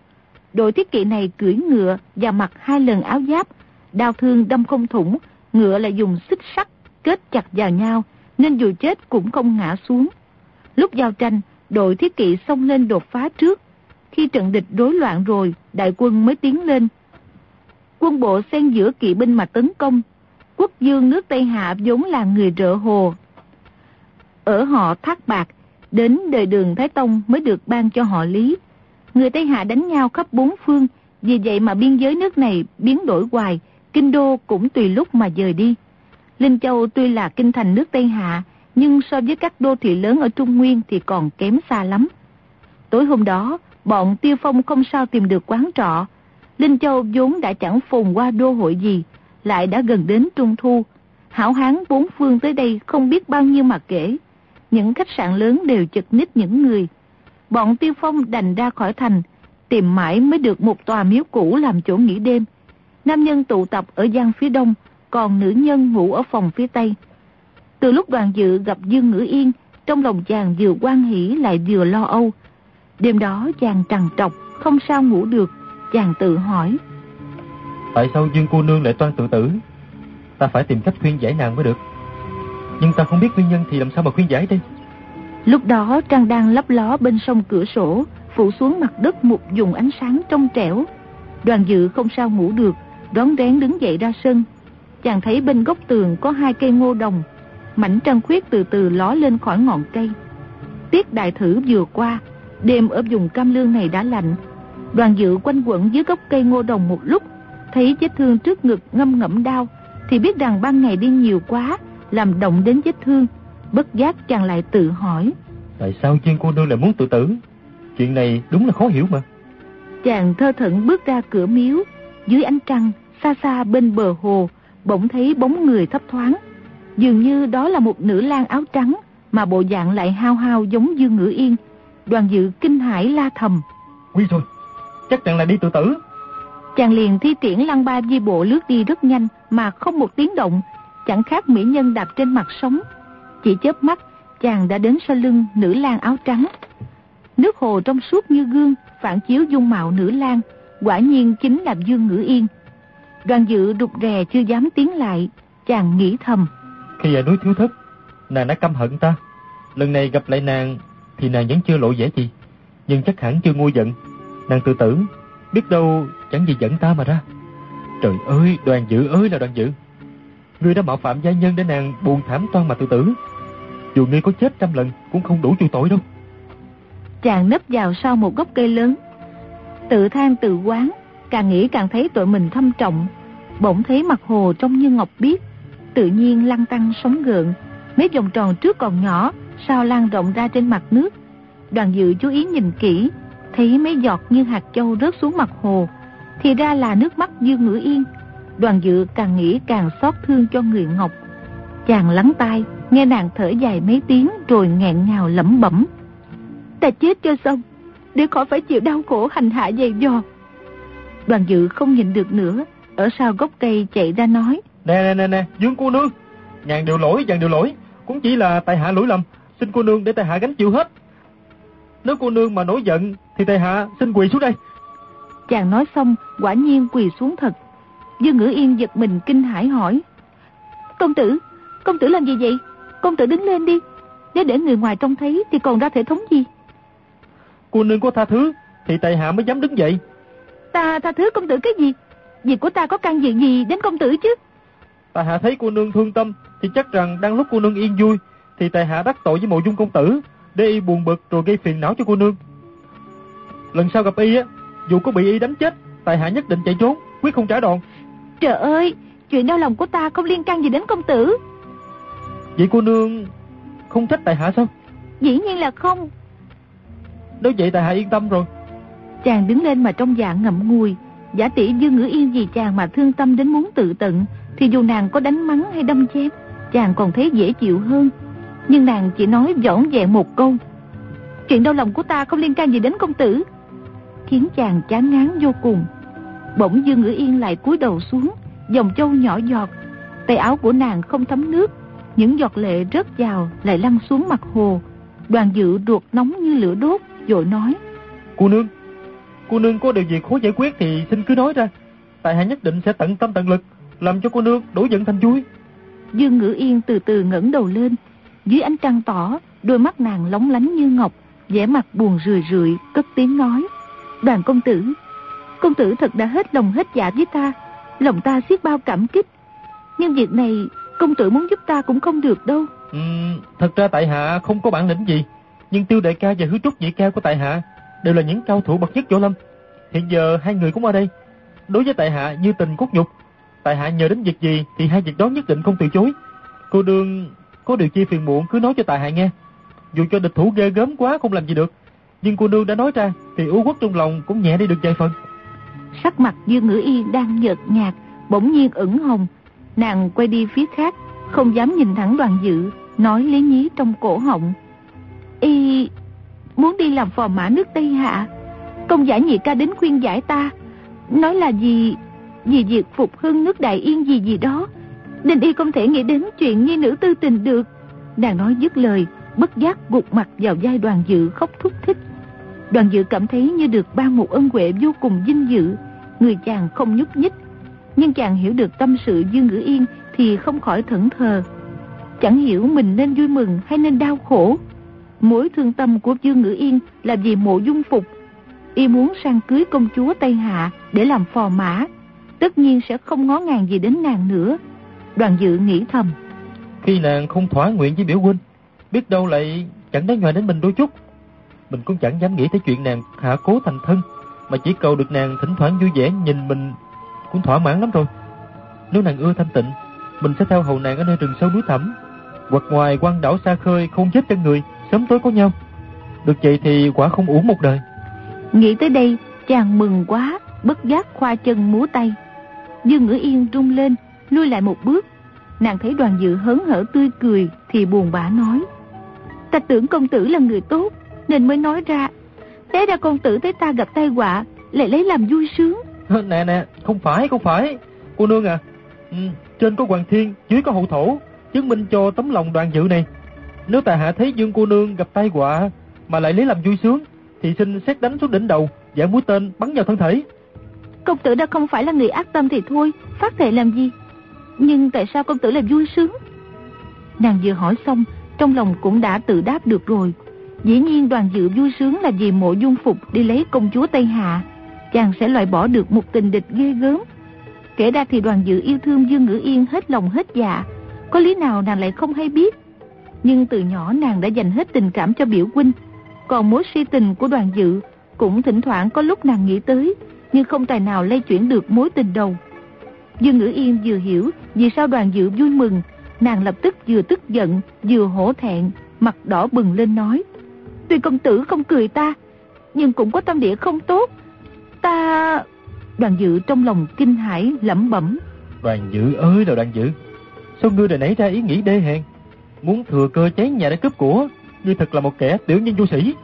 Đội thiết kỵ này cưỡi ngựa và mặc hai lần áo giáp, đao thương đâm không thủng, ngựa lại dùng xích sắt kết chặt vào nhau, nên dù chết cũng không ngã xuống. Lúc giao tranh, đội thiết kỵ xông lên đột phá trước. Khi trận địch rối loạn rồi, đại quân mới tiến lên. Quân bộ xen giữa kỵ binh mà tấn công. Quốc dương nước Tây Hạ vốn là người rợ hồ. Ở họ thác bạc, đến đời đường Thái Tông mới được ban cho họ lý. Người Tây Hạ đánh nhau khắp bốn phương, vì vậy mà biên giới nước này biến đổi hoài, kinh đô cũng tùy lúc mà dời đi. Linh Châu tuy là kinh thành nước Tây Hạ, nhưng so với các đô thị lớn ở Trung Nguyên thì còn kém xa lắm. Tối hôm đó, bọn Tiêu Phong không sao tìm được quán trọ. Linh Châu vốn đã chẳng phồn qua đô hội gì, lại đã gần đến Trung Thu. Hảo hán bốn phương tới đây không biết bao nhiêu mà kể. Những khách sạn lớn đều chật ních những người. Bọn Tiêu Phong đành ra khỏi thành, tìm mãi mới được một tòa miếu cũ làm chỗ nghỉ đêm. Nam nhân tụ tập ở gian phía đông, còn nữ nhân ngủ ở phòng phía tây. Từ lúc đoàn dự gặp Dương Ngữ Yên, trong lòng chàng vừa quan hỷ lại vừa lo âu. Đêm đó chàng trằn trọc, không sao ngủ được, chàng tự hỏi. Tại sao Dương cô nương lại toan tự tử? Ta phải tìm cách khuyên giải nàng mới được. Nhưng ta không biết nguyên nhân thì làm sao mà khuyên giải đây? Lúc đó trăng đang lấp ló bên sông cửa sổ, phủ xuống mặt đất một dùng ánh sáng trong trẻo. Đoàn dự không sao ngủ được, đón rén đứng dậy ra sân. Chàng thấy bên góc tường có hai cây ngô đồng, mảnh trăng khuyết từ từ ló lên khỏi ngọn cây. Tiết đại thử vừa qua, đêm ở vùng cam lương này đã lạnh. Đoàn dự quanh quẩn dưới gốc cây ngô đồng một lúc, thấy vết thương trước ngực ngâm ngẫm đau, thì biết rằng ban ngày đi nhiều quá, làm động đến vết thương. Bất giác chàng lại tự hỏi. Tại sao chuyên cô nương lại muốn tự tử? Chuyện này đúng là khó hiểu mà. Chàng thơ thẩn bước ra cửa miếu, dưới ánh trăng, xa xa bên bờ hồ, bỗng thấy bóng người thấp thoáng. Dường như đó là một nữ lang áo trắng, mà bộ dạng lại hao hao giống Dương Ngữ Yên. Đoàn dự kinh hãi la thầm. Quy rồi, chắc chắn là đi tự tử. Chàng liền thi triển lăng ba di bộ lướt đi rất nhanh mà không một tiếng động, chẳng khác mỹ nhân đạp trên mặt sống. Chỉ chớp mắt, chàng đã đến sau lưng nữ lang áo trắng. Nước hồ trong suốt như gương, phản chiếu dung mạo nữ lang, quả nhiên chính là Dương Ngữ Yên. Đoàn dự đục rè chưa dám tiến lại, chàng nghĩ thầm. Khi ở núi thiếu thất, nàng đã căm hận ta. Lần này gặp lại nàng thì nàng vẫn chưa lộ vẻ gì, nhưng chắc hẳn chưa nguôi giận. Nàng tự tử, biết đâu chẳng gì dẫn ta mà ra. Trời ơi, đoàn dự ơi là đoàn dự. Ngươi đã mạo phạm gia nhân để nàng buồn thảm toan mà tự tử. Dù ngươi có chết trăm lần cũng không đủ chu tội đâu. Chàng nấp vào sau một gốc cây lớn, tự than tự quán, càng nghĩ càng thấy tội mình thâm trọng. Bỗng thấy mặt hồ trông như ngọc biếc, tự nhiên lăn tăng sóng gợn, mấy vòng tròn trước còn nhỏ, sao lan rộng ra trên mặt nước. Đoàn dự chú ý nhìn kỹ, thấy mấy giọt như hạt châu rớt xuống mặt hồ, thì ra là nước mắt Dương Ngữ Yên. Đoàn dự càng nghĩ càng xót thương cho người Ngọc. Chàng lắng tai, nghe nàng thở dài mấy tiếng rồi nghẹn ngào lẩm bẩm. Ta chết cho xong, để khỏi phải chịu đau khổ hành hạ dày dò. Đoàn dự không nhìn được nữa, ở sau gốc cây chạy ra nói. Nè nè nè nè, Dương cô nương, nhàn điều lỗi, nhàn điều lỗi, cũng chỉ là tại hạ lỗi lầm, xin cô nương để tại hạ gánh chịu hết. Nếu cô nương mà nổi giận thì tại hạ xin quỳ xuống đây. Chàng nói xong, quả nhiên quỳ xuống thật. Dương Ngữ Yên giật mình kinh hãi hỏi. Công tử, công tử làm gì vậy? Công tử đứng lên đi. Nếu để người ngoài trông thấy thì còn ra thể thống gì? Cô nương có tha thứ thì tại hạ mới dám đứng dậy. Ta tha thứ công tử cái gì? Việc của ta có can diện gì đến công tử chứ? Tại hạ thấy cô nương thương tâm thì chắc rằng đang lúc cô nương yên vui thì tại hạ đắc tội với mộ dung công tử để y buồn bực rồi gây phiền não cho cô nương. Lần sau gặp y á, dù có bị y đánh chết, tại hạ nhất định chạy trốn, quyết không trả đòn. Trời ơi, chuyện đau lòng của ta không liên can gì đến công tử. Vậy cô nương không trách tại hạ sao? Dĩ nhiên là không. Nếu vậy tại hạ yên tâm rồi. Chàng đứng lên mà trong dạ ngậm ngùi, giả tỷ Dương Ngữ Yên vì chàng mà thương tâm đến muốn tự tận, thì dù nàng có đánh mắng hay đâm chém, chàng còn thấy dễ chịu hơn. Nhưng nàng chỉ nói vỏn dẹn một câu. Chuyện đau lòng của ta không liên can gì đến công tử. Khiến chàng chán ngán vô cùng. Bỗng Dương Ngữ Yên lại cúi đầu xuống, dòng châu nhỏ giọt. Tay áo của nàng không thấm nước, những giọt lệ rớt vào lại lăn xuống mặt hồ. Đoàn dự ruột nóng như lửa đốt, rồi nói. Cô nương, cô nương có điều gì khó giải quyết thì xin cứ nói ra. Tại hạ nhất định sẽ tận tâm tận lực, làm cho cô nương đổi giận thành vui. Dương Ngữ Yên từ từ ngẩng đầu lên, dưới ánh trăng tỏ, đôi mắt nàng lóng lánh như ngọc, vẻ mặt buồn rười rượi, cất tiếng nói. Đoàn công tử, công tử thật đã hết lòng hết dạ với ta, lòng ta xiết bao cảm kích. Nhưng việc này, công tử muốn giúp ta cũng không được đâu. Ừ, thật ra tại hạ không có bản lĩnh gì, nhưng tiêu đại ca và hứa trúc nhị ca của tại hạ đều là những cao thủ bậc nhất võ lâm. Hiện giờ hai người cũng ở đây. Đối với tại hạ như tình cốt nhục, tại hạ nhờ đến việc gì thì hai việc đó nhất định không từ chối. Cô đương có điều chi phiền muộn cứ nói cho tại hạ nghe. Dù cho địch thủ ghê gớm quá không làm gì được, nhưng cô nương đã nói ra thì ưu quốc trong lòng cũng nhẹ đi được vài phần. Sắc mặt Dương Ngữ Yên đang nhợt nhạt, bỗng nhiên ửng hồng. Nàng quay đi phía khác, không dám nhìn thẳng đoàn dự, nói lý nhí trong cổ họng. Y muốn đi làm phò mã nước Tây Hạ. Công giả nhị ca đến khuyên giải ta, nói là gì, vì việc phục hưng nước Đại Yên gì gì đó. Đình y không thể nghĩ đến chuyện nghi nữ tư tình được. Nàng nói dứt lời, bất giác gục mặt vào giai đoàn dự khóc thúc thích. Đoàn dự cảm thấy như được ban một ân huệ vô cùng vinh dự. Người chàng không nhúc nhích. Nhưng chàng hiểu được tâm sự Dương Ngữ Yên thì không khỏi thẫn thờ. Chẳng hiểu mình nên vui mừng hay nên đau khổ. Mối thương tâm của Dương Ngữ Yên là vì mộ dung phục. Y muốn sang cưới công chúa Tây Hạ để làm phò mã. Tất nhiên sẽ không ngó ngàng gì đến nàng nữa. Đoàn dự nghĩ thầm. Khi nàng không thỏa nguyện với biểu huynh, biết đâu lại chẳng đáng nhòi đến mình đôi chút. Mình cũng chẳng dám nghĩ tới chuyện nàng hạ cố thành thân, mà chỉ cầu được nàng thỉnh thoảng vui vẻ nhìn mình cũng thỏa mãn lắm rồi. Nếu nàng ưa thanh tịnh, mình sẽ theo hầu nàng ở nơi rừng sâu núi thẳm, hoặc ngoài quan đảo xa khơi không chết chân người, sớm tối có nhau. Được vậy thì quả không uổng một đời. Nghĩ tới đây, chàng mừng quá, bất giác khoa chân múa tay. Dương ngữ yên rung lên, lui lại một bước. Nàng thấy đoàn dự hớn hở tươi cười thì buồn bã nói. Ta tưởng công tử là người tốt, nên mới nói ra. Thế ra công tử thấy ta gặp tai họa, lại lấy làm vui sướng. Nè nè, không phải, không phải. Cô nương à, ừ, trên có hoàng thiên, dưới có hậu thổ, chứng minh cho tấm lòng đoàn dự này. Nếu tại hạ thấy dương cô nương gặp tai họa mà lại lấy làm vui sướng, thì xin xét đánh xuống đỉnh đầu, giải mũi tên bắn vào thân thể. Công tử đã không phải là người ác tâm thì thôi, phát thể làm gì? Nhưng tại sao công tử lại vui sướng? Nàng vừa hỏi xong, trong lòng cũng đã tự đáp được rồi. Dĩ nhiên đoàn dự vui sướng là vì mộ dung phục đi lấy công chúa Tây Hạ. Chàng sẽ loại bỏ được một tình địch ghê gớm. Kể ra thì đoàn dự yêu thương Dương Ngữ Yên hết lòng hết dạ. Có lý nào nàng lại không hay biết. Nhưng từ nhỏ nàng đã dành hết tình cảm cho biểu huynh. Còn mối si tình của đoàn dự cũng thỉnh thoảng có lúc nàng nghĩ tới, nhưng không tài nào lay chuyển được mối tình đầu. Dương Ngữ Yên vừa hiểu vì sao đoàn dự vui mừng, nàng lập tức vừa tức giận, vừa hổ thẹn, mặt đỏ bừng lên nói. Tuy công tử không cười ta, nhưng cũng có tâm địa không tốt. Ta... Đoàn dự trong lòng kinh hãi lẩm bẩm. Đoàn dự ơi là đoàn dự, sao ngươi lại nảy ra ý nghĩ đê hèn? Muốn thừa cơ cháy nhà để cướp của, ngươi thật là một kẻ tiểu nhân vô sĩ.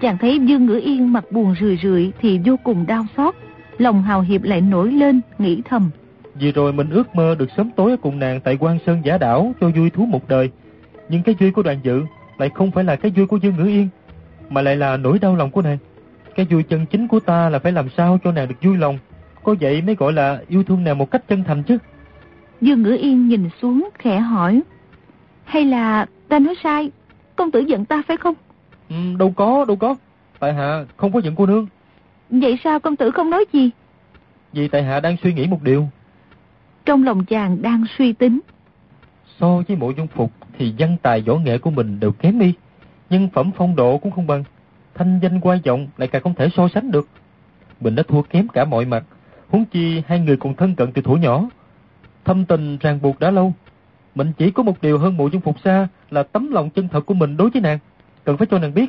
Chàng thấy Dương Ngữ Yên mặt buồn rười rượi thì vô cùng đau xót, lòng hào hiệp lại nổi lên, nghĩ thầm. Vì rồi mình ước mơ được sớm tối cùng nàng tại quan Sơn giả đảo cho vui thú một đời. Nhưng cái vui của đoàn dự lại không phải là cái vui của Dương Ngữ Yên, mà lại là nỗi đau lòng của nàng. Cái vui chân chính của ta là phải làm sao cho nàng được vui lòng. Có vậy mới gọi là yêu thương nàng một cách chân thành chứ. Dương Ngữ Yên nhìn xuống khẽ hỏi. Hay là ta nói sai, công tử giận ta phải không? Ừ, đâu có, đâu có. Tại hạ không có giận cô nương. Vậy sao công tử không nói gì? Vì tại hạ đang suy nghĩ một điều. Trong lòng chàng đang suy tính. So với mộ dung phục thì văn tài võ nghệ của mình đều kém đi. Nhưng phẩm phong độ cũng không bằng. Thanh danh quan vọng lại càng không thể so sánh được. Mình đã thua kém cả mọi mặt. Huống chi hai người còn thân cận từ thủ nhỏ. Thâm tình ràng buộc đã lâu. Mình chỉ có một điều hơn mộ dung phục xa là tấm lòng chân thật của mình đối với nàng. Cần phải cho nàng biết.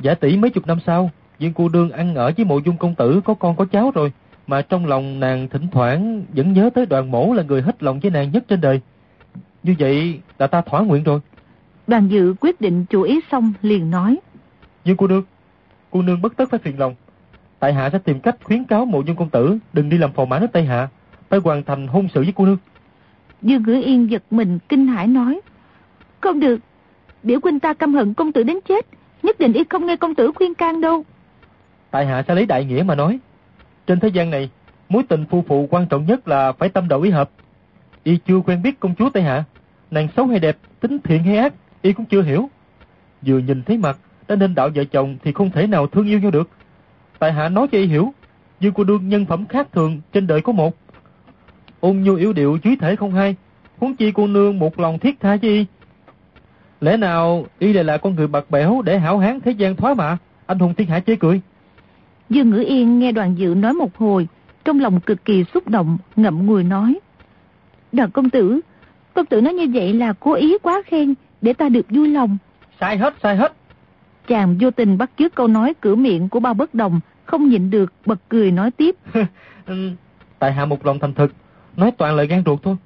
Giả tỷ mấy chục năm sau, Dương cô đương ăn ở với mộ dung công tử có con có cháu rồi. Mà trong lòng nàng thỉnh thoảng vẫn nhớ tới đoàn mổ là người hết lòng với nàng nhất trên đời. Như vậy là ta thỏa nguyện rồi. Đoàn dự quyết định chú ý xong liền nói. Dương cô nương, cô nương bất tất phải phiền lòng. Tại hạ sẽ tìm cách khuyến cáo mộ dung công tử đừng đi làm phò mã nước Tây Hạ, phải hoàn thành hôn sự với cô nương. Dương Ngữ Yên giật mình kinh hãi nói. Không được, biểu huynh ta căm hận công tử đến chết, nhất định y không nghe công tử khuyên can đâu. Tại hạ sẽ lấy đại nghĩa mà nói. Trên thế gian này, mối tình phu phụ quan trọng nhất là phải tâm đầu ý hợp. Y chưa quen biết công chúa Tây Hạ, nàng xấu hay đẹp, tính thiện hay ác, y cũng chưa hiểu. Vừa nhìn thấy mặt, đã nên đạo vợ chồng thì không thể nào thương yêu nhau được. Tại hạ nói cho y hiểu, Dương cô đương nhân phẩm khác thường trên đời có một. Ôn nhu yếu điệu chúy thể không hay, huống chi cô nương một lòng thiết tha y. Lẽ nào y lại là con người bạc bẽo để hảo hán thế gian thoái mạ, anh hùng thiên hạ chế cười. Dương Ngữ Yên nghe đoàn dự nói một hồi, trong lòng cực kỳ xúc động, ngậm ngùi nói. Đoàn công tử, công tử nói như vậy là cố ý quá khen, để ta được vui lòng. Sai hết, sai hết. Chàng vô tình bắt chước câu nói cửa miệng của bao bất đồng, không nhịn được, bật cười nói tiếp. Ừ, tại hạ một lòng thành thực, nói toàn lời gan ruột thôi.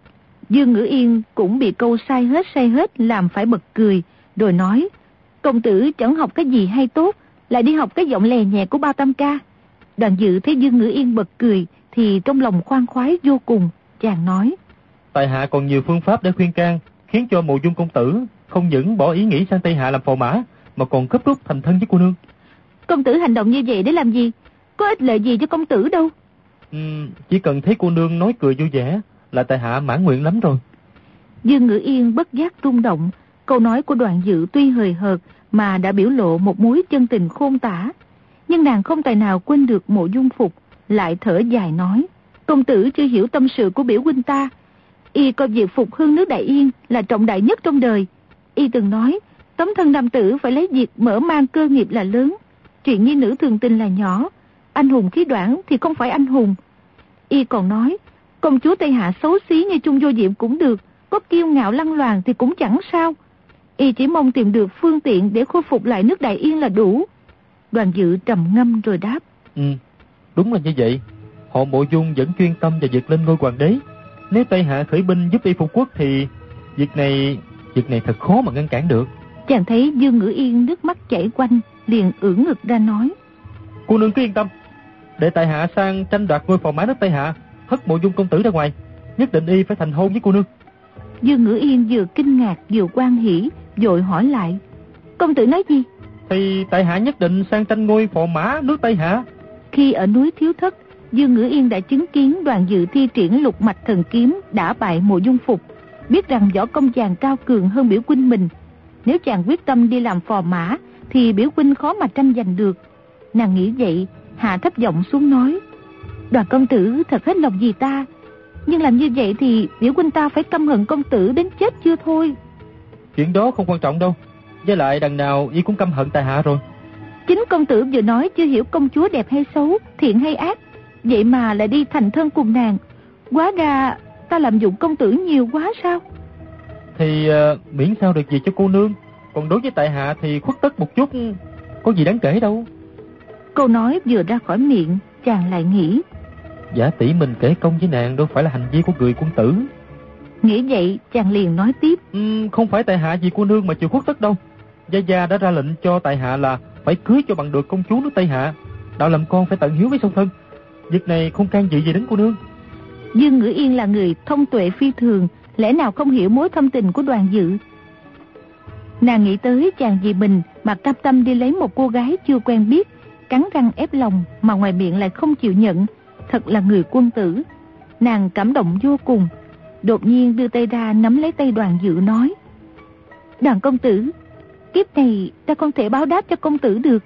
Dương Ngữ Yên cũng bị câu sai hết sai hết làm phải bật cười, rồi nói, công tử chẳng học cái gì hay tốt, lại đi học cái giọng lè nhẹ của ba tam ca. Đoàn dự thấy Dương Ngữ Yên bật cười, thì trong lòng khoan khoái vô cùng, chàng nói. Tài hạ còn nhiều phương pháp để khuyên can, khiến cho mộ dung công tử không những bỏ ý nghĩ sang Tây Hạ làm phò mã, mà còn cấp rút thành thân với cô nương. Công tử hành động như vậy để làm gì? Có ích lợi gì cho công tử đâu. Ừ, chỉ cần thấy cô nương nói cười vui vẻ là tại hạ mãn nguyện lắm rồi. Dương Ngữ Yên bất giác rung động, câu nói của đoàn dự tuy hời hợt mà đã biểu lộ một mối chân tình khôn tả. Nhưng nàng không tài nào quên được mộ dung phục, lại thở dài nói. Công tử chưa hiểu tâm sự của biểu huynh ta. Y coi việc phục hương nước Đại Yên là trọng đại nhất trong đời. Y từng nói, tấm thân nam tử phải lấy việc mở mang cơ nghiệp là lớn. Chuyện nhi nữ thường tình là nhỏ. Anh hùng khí đoạn thì không phải anh hùng. Y còn nói, công chúa Tây Hạ xấu xí như Trung Vô Diệm cũng được, có kiêu ngạo lăng loàn thì cũng chẳng sao. Y chỉ mong tìm được phương tiện để khôi phục lại nước Đại Yên là đủ. Đoàn dự trầm ngâm rồi đáp. Ừ, đúng là như vậy. Họ mộ dung vẫn chuyên tâm và việc lên ngôi hoàng đế. Nếu Tây Hạ khởi binh giúp y phục quốc thì việc này việc này thật khó mà ngăn cản được. Chàng thấy Dương Ngữ Yên nước mắt chảy quanh, liền ưỡn ngực ra nói. Cô nương cứ yên tâm, để tại hạ sang tranh đoạt ngôi phò mã nước Tây Hạ, hất mộ dung công tử ra ngoài, nhất định y phải thành hôn với cô nương. Dương Ngữ Yên vừa kinh ngạc vừa quan hỉ, vội hỏi lại. Công tử nói gì? Thì tại hạ nhất định sang tranh ngôi phò mã nước Tây Hạ. Khi ở núi Thiếu Thất, Dương Ngữ Yên đã chứng kiến đoàn dự thi triển lục mạch thần kiếm đã bại mộ dung phục, biết rằng võ công chàng cao cường hơn biểu huynh mình. Nếu chàng quyết tâm đi làm phò mã, thì biểu huynh khó mà tranh giành được. Nàng nghĩ vậy, hạ thấp giọng xuống nói. Đoàn công tử thật hết lòng vì ta, nhưng làm như vậy thì biểu huynh ta phải căm hận công tử đến chết chưa thôi. Chuyện đó không quan trọng đâu, với lại đằng nào y cũng căm hận tại hạ rồi. Chính công tử vừa nói chưa hiểu công chúa đẹp hay xấu, thiện hay ác, vậy mà lại đi thành thân cùng nàng. Quá ra ta làm dụng công tử nhiều quá sao? Thì uh, miễn sao được gì cho cô nương, còn đối với tại hạ thì khuất tất một chút, có gì đáng kể đâu. Câu nói vừa ra khỏi miệng, chàng lại nghĩ. Giả tỷ mình kể công với nàng đâu phải là hành vi của người quân tử. Nghĩ vậy, chàng liền nói tiếp. Uhm, không phải tại hạ vì cô nương mà chịu khuất tất đâu. Gia Gia đã ra lệnh cho tại hạ là phải cưới cho bằng được công chúa nước Tây Hạ. Đạo làm con phải tận hiếu với song thân. Việc này không can dự gì đến cô nương. Dương Ngữ Yên là người thông tuệ phi thường, lẽ nào không hiểu mối thâm tình của đoàn dự. Nàng nghĩ tới chàng vì mình mà cam tâm đi lấy một cô gái chưa quen biết, cắn răng ép lòng mà ngoài miệng lại không chịu nhận, thật là người quân tử. Nàng cảm động vô cùng, đột nhiên đưa tay ra nắm lấy tay đoàn dự nói. Đoàn công tử, kiếp này ta không thể báo đáp cho công tử được,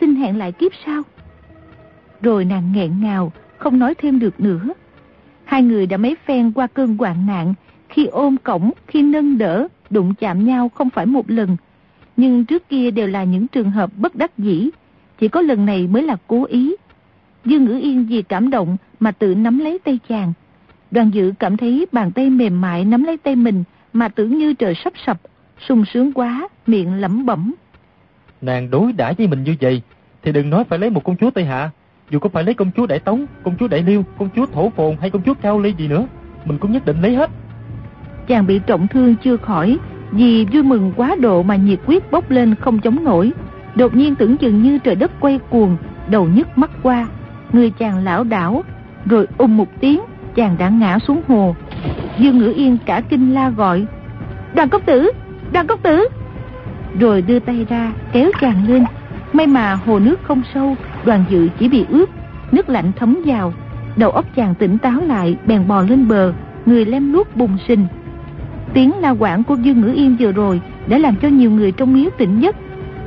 xin hẹn lại kiếp sau. Rồi nàng nghẹn ngào, không nói thêm được nữa. Hai người đã mấy phen qua cơn hoạn nạn, khi ôm cổng, khi nâng đỡ, đụng chạm nhau không phải một lần. Nhưng trước kia đều là những trường hợp bất đắc dĩ, chỉ có lần này mới là cố ý. Dương Ngữ Yên vì cảm động mà tự nắm lấy tay chàng. Đoàn dự cảm thấy bàn tay mềm mại nắm lấy tay mình mà tưởng như trời sắp sập, sung sướng quá, miệng lẩm bẩm. Nàng đối đãi với mình như vậy, thì đừng nói phải lấy một công chúa Tây Hạ. Dù có phải lấy công chúa Đại Tống, công chúa Đại Liêu, công chúa Thổ Phồn hay công chúa Cao Ly gì nữa, mình cũng nhất định lấy hết. Chàng bị trọng thương chưa khỏi, vì vui mừng quá độ mà nhiệt quyết bốc lên không chống nổi. Đột nhiên tưởng chừng như trời đất quay cuồng, đầu nhức mắt qua, người chàng lão đảo, rồi ôm một tiếng, chàng đã ngã xuống hồ. Dương Ngữ Yên cả kinh la gọi, đoàn công tử, đoàn công tử. Rồi đưa tay ra, kéo chàng lên. May mà hồ nước không sâu, đoàn dự chỉ bị ướt, nước lạnh thấm vào. Đầu óc chàng tỉnh táo lại, bèn bò lên bờ, người lem luốc bùng sinh. Tiếng la quảng của Dương Ngữ Yên vừa rồi đã làm cho nhiều người trong miếu tỉnh giấc.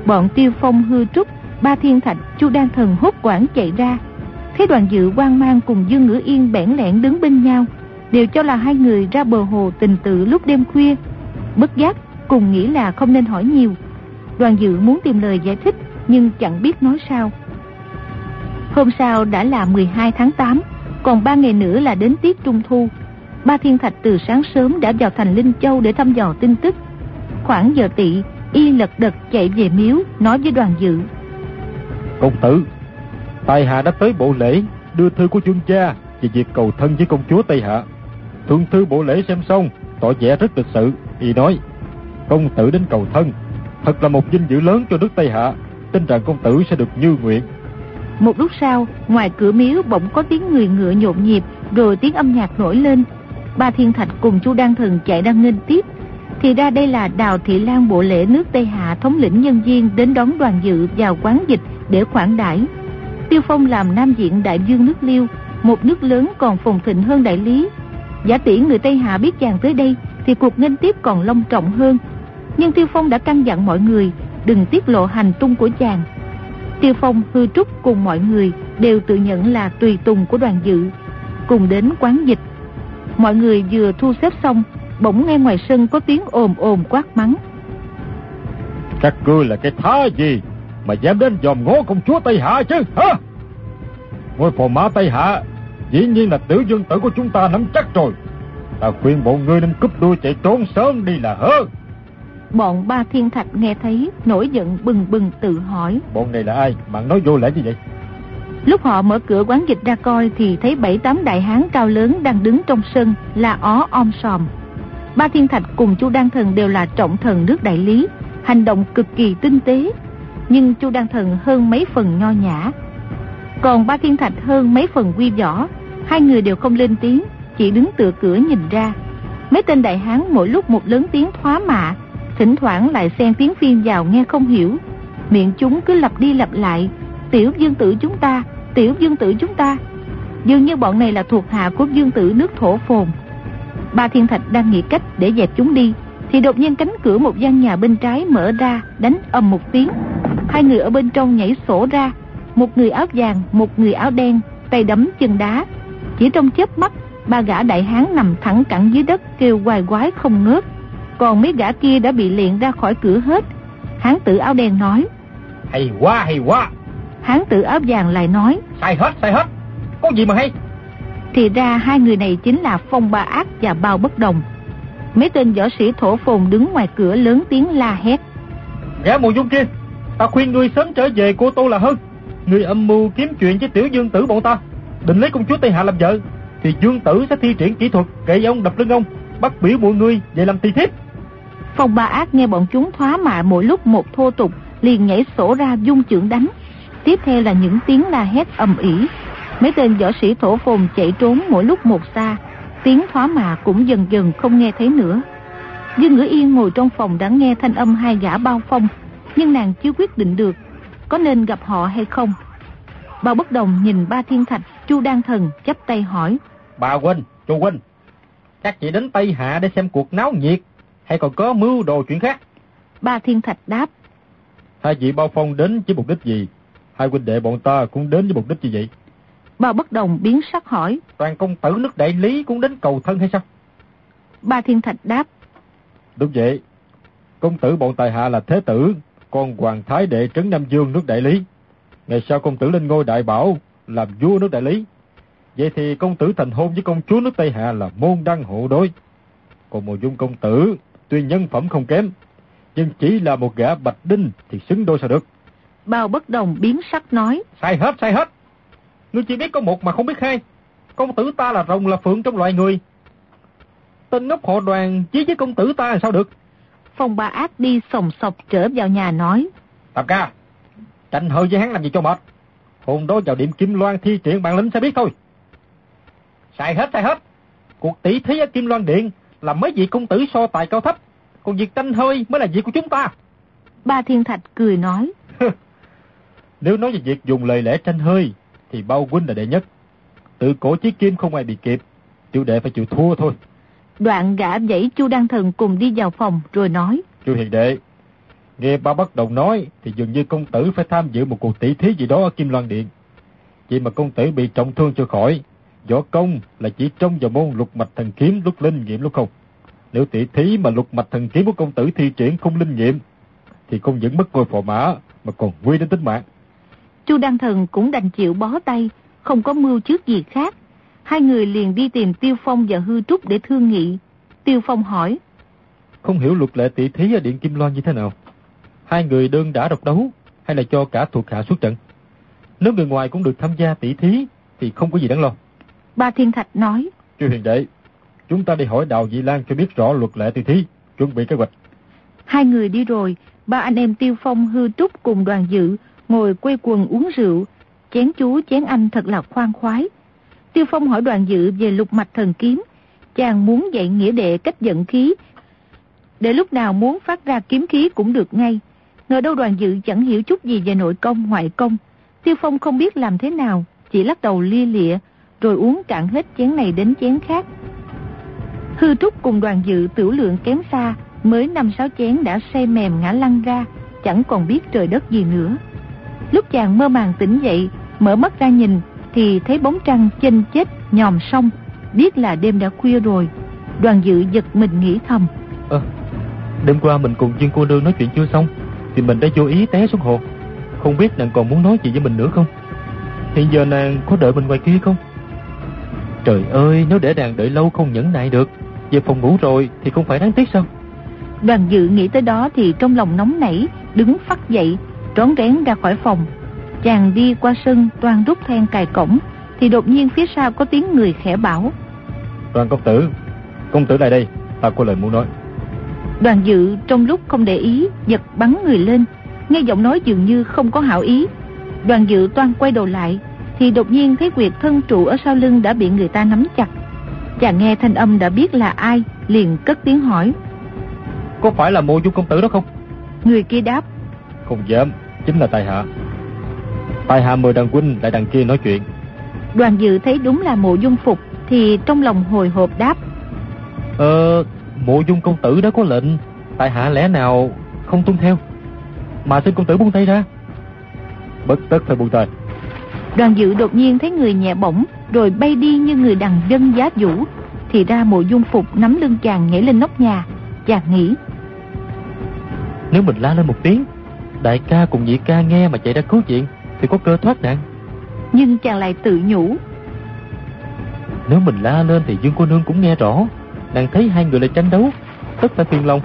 Bọn tiêu phong hư trúc, ba thiên thạch, chu đan thần hốt quảng chạy ra. Thấy đoàn dự quan mang cùng Dương Ngữ Yên bẽn lẽn đứng bên nhau, đều cho là hai người ra bờ hồ tình tự lúc đêm khuya. Bất giác, cùng nghĩ là không nên hỏi nhiều. Đoàn dự muốn tìm lời giải thích, nhưng chẳng biết nói sao. Hôm sau đã là 12 tháng 8, còn ba ngày nữa là đến tiết trung thu. Ba Thiên Thạch từ sáng sớm đã vào thành Linh Châu để thăm dò tin tức. Khoảng giờ tị, y lật đật chạy về miếu, nói với đoàn dự. Công tử, Tài Hạ đã tới bộ lễ, đưa thư của chương cha về việc cầu thân với công chúa Tây Hạ. Thượng thư bộ lễ xem xong, tỏ vẻ rất lịch sự, y nói, công tử đến cầu thân, thật là một vinh dự lớn cho nước Tây Hạ, tin rằng công tử sẽ được như nguyện. Một lúc sau, ngoài cửa miếu bỗng có tiếng người ngựa nhộn nhịp, rồi tiếng âm nhạc nổi lên. Ba Thiên Thạch cùng Chu Đan Thần chạy đang nghênh tiếp. Thì ra đây là Đào Thị Lan bộ lễ nước Tây Hạ thống lĩnh nhân viên đến đón đoàn dự vào quán dịch để khoản đãi. Tiêu Phong làm nam diện đại dương nước Liêu, một nước lớn còn phồn thịnh hơn đại lý. Giả tỷ người Tây Hạ biết chàng tới đây thì cuộc nghênh tiếp còn long trọng hơn. Nhưng Tiêu Phong đã căn dặn mọi người đừng tiết lộ hành tung của chàng. Tiêu Phong, Hư Trúc cùng mọi người đều tự nhận là tùy tùng của đoàn dự, cùng đến quán dịch. Mọi người vừa thu xếp xong, bỗng nghe ngoài sân có tiếng ồn ồn quát mắng. Các ngươi là cái thá gì mà dám đến dòm ngó công chúa Tây Hạ chứ hả? Ngôi phò mã Tây Hạ dĩ nhiên là tiểu dương tử của chúng ta nắm chắc rồi. Ta khuyên bộ ngươi nên cúp đuôi chạy trốn sớm đi là hơn. Bọn ba thiên thạch nghe thấy nổi giận bừng bừng tự hỏi. Bọn này là ai mà nói vô lễ như vậy? Lúc họ mở cửa quán dịch ra coi thì thấy bảy tám đại hán cao lớn đang đứng trong sân là ó om sòm. Ba thiên thạch cùng chu đan thần đều là trọng thần nước đại lý, hành động cực kỳ tinh tế. Nhưng chu đan thần hơn mấy phần nho nhã. Còn ba thiên thạch hơn mấy phần quy võ, hai người đều không lên tiếng, chỉ đứng tựa cửa nhìn ra. Mấy tên đại hán mỗi lúc một lớn tiếng thoá mạ, thỉnh thoảng lại xen tiếng phiên vào nghe không hiểu. Miệng chúng cứ lặp đi lặp lại, tiểu dương tử chúng ta, tiểu dương tử chúng ta. Dường như bọn này là thuộc hạ của dương tử nước thổ phồn. Ba thiên thạch đang nghĩ cách để dẹp chúng đi, thì đột nhiên cánh cửa một gian nhà bên trái mở ra, đánh ầm một tiếng. Hai người ở bên trong nhảy sổ ra, một người áo vàng, một người áo đen, tay đấm chân đá. Chỉ trong chớp mắt, ba gã đại hán nằm thẳng cẳng dưới đất kêu hoài quái không ngớt còn mấy gã kia đã bị liện ra khỏi cửa hết. Hán tử áo đen nói. Hay quá, hay quá. Hán tử áo vàng lại nói. Sai hết, sai hết. Có gì mà hay? Thì ra hai người này chính là Phong Ba Ác và Bao Bất Đồng. Mấy tên võ sĩ thổ phồn đứng ngoài cửa lớn tiếng la hét. Gã mùa dung kia, ta khuyên ngươi sớm trở về cô Tô là hơn. Ngươi âm mưu kiếm chuyện với tiểu dương tử bọn ta. Định lấy công chúa Tây Hạ làm vợ. Thì dương tử sẽ thi triển kỹ thuật kệ ông đập lưng ông, bắt biểu mọi người về làm tỳ thiếp. Phong ba ác nghe bọn chúng thoá mạ mỗi lúc một thô tục, liền nhảy sổ ra dung trưởng đánh. Tiếp theo là những tiếng la hét ầm ỉ. Mấy tên võ sĩ thổ phồn chạy trốn mỗi lúc một xa, tiếng thoá mạ cũng dần dần không nghe thấy nữa. Dương Ngữ Yên ngồi trong phòng đã nghe thanh âm hai gã bao phong, nhưng nàng chưa quyết định được có nên gặp họ hay không. Bao bất đồng nhìn ba thiên thạch, Chu Đan Thần chắp tay hỏi. Bà huynh, chu huynh, các chị đến Tây Hạ để xem cuộc náo nhiệt hay còn có mưu đồ chuyện khác? Ba Thiên Thạch đáp. Hai vị bao phong đến với mục đích gì? Hai huynh đệ bọn ta cũng đến với mục đích gì vậy? Bao bất đồng biến sắc hỏi. Toàn công tử nước đại lý cũng đến cầu thân hay sao? Ba Thiên Thạch đáp. Đúng vậy. Công tử bọn tài hạ là thế tử, con hoàng thái đệ trấn Nam Dương nước đại lý. Ngày sau công tử lên ngôi đại bảo, làm vua nước đại lý. Vậy thì công tử thành hôn với công chúa nước Tây Hạ là môn đăng hộ đối. Còn mùa dung công tử, tuy nhân phẩm không kém, nhưng chỉ là một gã bạch đinh thì xứng đôi sao được. Bao bất đồng biến sắc nói. Sai hết, sai hết. Ngươi chỉ biết có một mà không biết hai. Công tử ta là rồng là phượng trong loài người. Tên ngốc họ đoàn chí với công tử ta là sao được. Phong ba ác đi sòng sọc trở vào nhà nói. Tạp ca, tranh hơi với hắn làm gì cho mệt. Hồn đó vào điểm Kim Loan thi triển bản lĩnh sẽ biết thôi. Sai hết, sai hết. Cuộc tỷ thí ở Kim Loan Điện là mấy vị công tử so tài cao thấp, còn việc tranh hơi mới là việc của chúng ta. Ba Thiên Thạch cười nói. Nếu nói về việc dùng lời lẽ tranh hơi, thì bao huynh là đệ nhất. Tự cổ chí kim không ai bị kịp, tiểu đệ phải chịu thua thôi. Đoạn gã dãy Chu Đăng Thần cùng đi vào phòng rồi nói. Chu Hiền Đệ, nghe ba bắt đầu nói thì dường như công tử phải tham dự một cuộc tỷ thí gì đó ở Kim Loan Điện. Vậy mà công tử bị trọng thương cho khỏi, võ công là chỉ trong vào môn lục mạch thần kiếm lúc linh nghiệm lúc không. Nếu tỷ thí mà lục mạch thần kiếm của công tử thi triển không linh nghiệm, thì không những mất ngôi phò mã mà còn nguy đến tính mạng. Chu Đăng Thần cũng đành chịu bó tay, không có mưu trước gì khác. Hai người liền đi tìm Tiêu Phong và Hư Trúc để thương nghị. Tiêu Phong hỏi. Không hiểu luật lệ tỷ thí ở Điện Kim Loan như thế nào? Hai người đơn đã độc đấu hay là cho cả thuộc hạ xuất trận? Nếu người ngoài cũng được tham gia tỷ thí thì không có gì đáng lo. Ba Thiên Thạch nói. Chư Hiền Đệ, chúng ta đi hỏi Đào Dị Lan cho biết rõ luật lệ tỷ thí, chuẩn bị kế hoạch. Hai người đi rồi, ba anh em Tiêu Phong hư trúc cùng đoàn dự, ngồi quây quần uống rượu, chén chú chén anh thật là khoan khoái. Tiêu Phong hỏi đoàn dự về lục mạch thần kiếm, Chàng muốn dạy nghĩa đệ cách dẫn khí, để lúc nào muốn phát ra kiếm khí cũng được ngay. Ngờ đâu đoàn dự chẳng hiểu chút gì về nội công ngoại công. Tiêu Phong không biết làm thế nào, chỉ lắc đầu lia lịa, rồi uống cạn hết chén này đến chén khác. Hư Trúc cùng đoàn dự tiểu lượng kém xa, mới năm sáu chén đã say mềm ngã lăn ra, chẳng còn biết trời đất gì nữa. Lúc chàng mơ màng tỉnh dậy, mở mắt ra nhìn, thì thấy bóng trăng chênh chết nhòm sông, biết là đêm đã khuya rồi. Đoàn dự giật mình nghĩ thầm. Ờ, đêm qua mình cùng Dương cô nương nói chuyện chưa xong, thì mình đã vô ý té xuống hồ. Không biết nàng còn muốn nói gì với mình nữa không? Hiện giờ nàng có đợi mình ngoài kia không? Trời ơi, nếu để nàng đợi lâu không nhẫn nại được, về phòng ngủ rồi thì không phải đáng tiếc sao? Đoàn dự nghĩ tới đó thì trong lòng nóng nảy, đứng phát dậy, trón rén ra khỏi phòng. Chàng đi qua sân toàn rút then cài cổng, thì đột nhiên phía sau có tiếng người khẽ bảo. Đoàn công tử, công tử lại đây, ta có lời muốn nói. Đoàn dự trong lúc không để ý, giật bắn người lên, nghe giọng nói dường như không có hảo ý. Đoàn dự toan quay đầu lại, thì đột nhiên thấy quyệt thân trụ ở sau lưng đã bị người ta nắm chặt. Chàng nghe thanh âm đã biết là ai, liền cất tiếng hỏi. Có phải là mộ dung công tử đó không? Người kia đáp. Không dám, chính là tài hạ. Tài hạ mời đàn huynh lại đằng kia nói chuyện. Đoàn dự thấy đúng là mộ dung phục, thì trong lòng hồi hộp đáp. Ờ, mộ dung công tử đã có lệnh, tài hạ lẽ nào không tuân theo? Mà xin công tử buông tay ra. Bất tất phải buông tay. Đoàn dự đột nhiên thấy người nhẹ bổng, rồi bay đi như người đằng dân giá vũ. Thì ra mộ dung phục nắm lưng chàng nhảy lên nóc nhà. Chàng nghĩ. Nếu mình la lên một tiếng, đại ca cùng nhị ca nghe mà chạy ra cứu chuyện, thì có cơ thoát nạn. Nhưng chàng lại tự nhủ. Nếu mình la lên thì Dương cô nương cũng nghe rõ. Nàng thấy hai người lại tranh đấu, tất phải phiền lòng.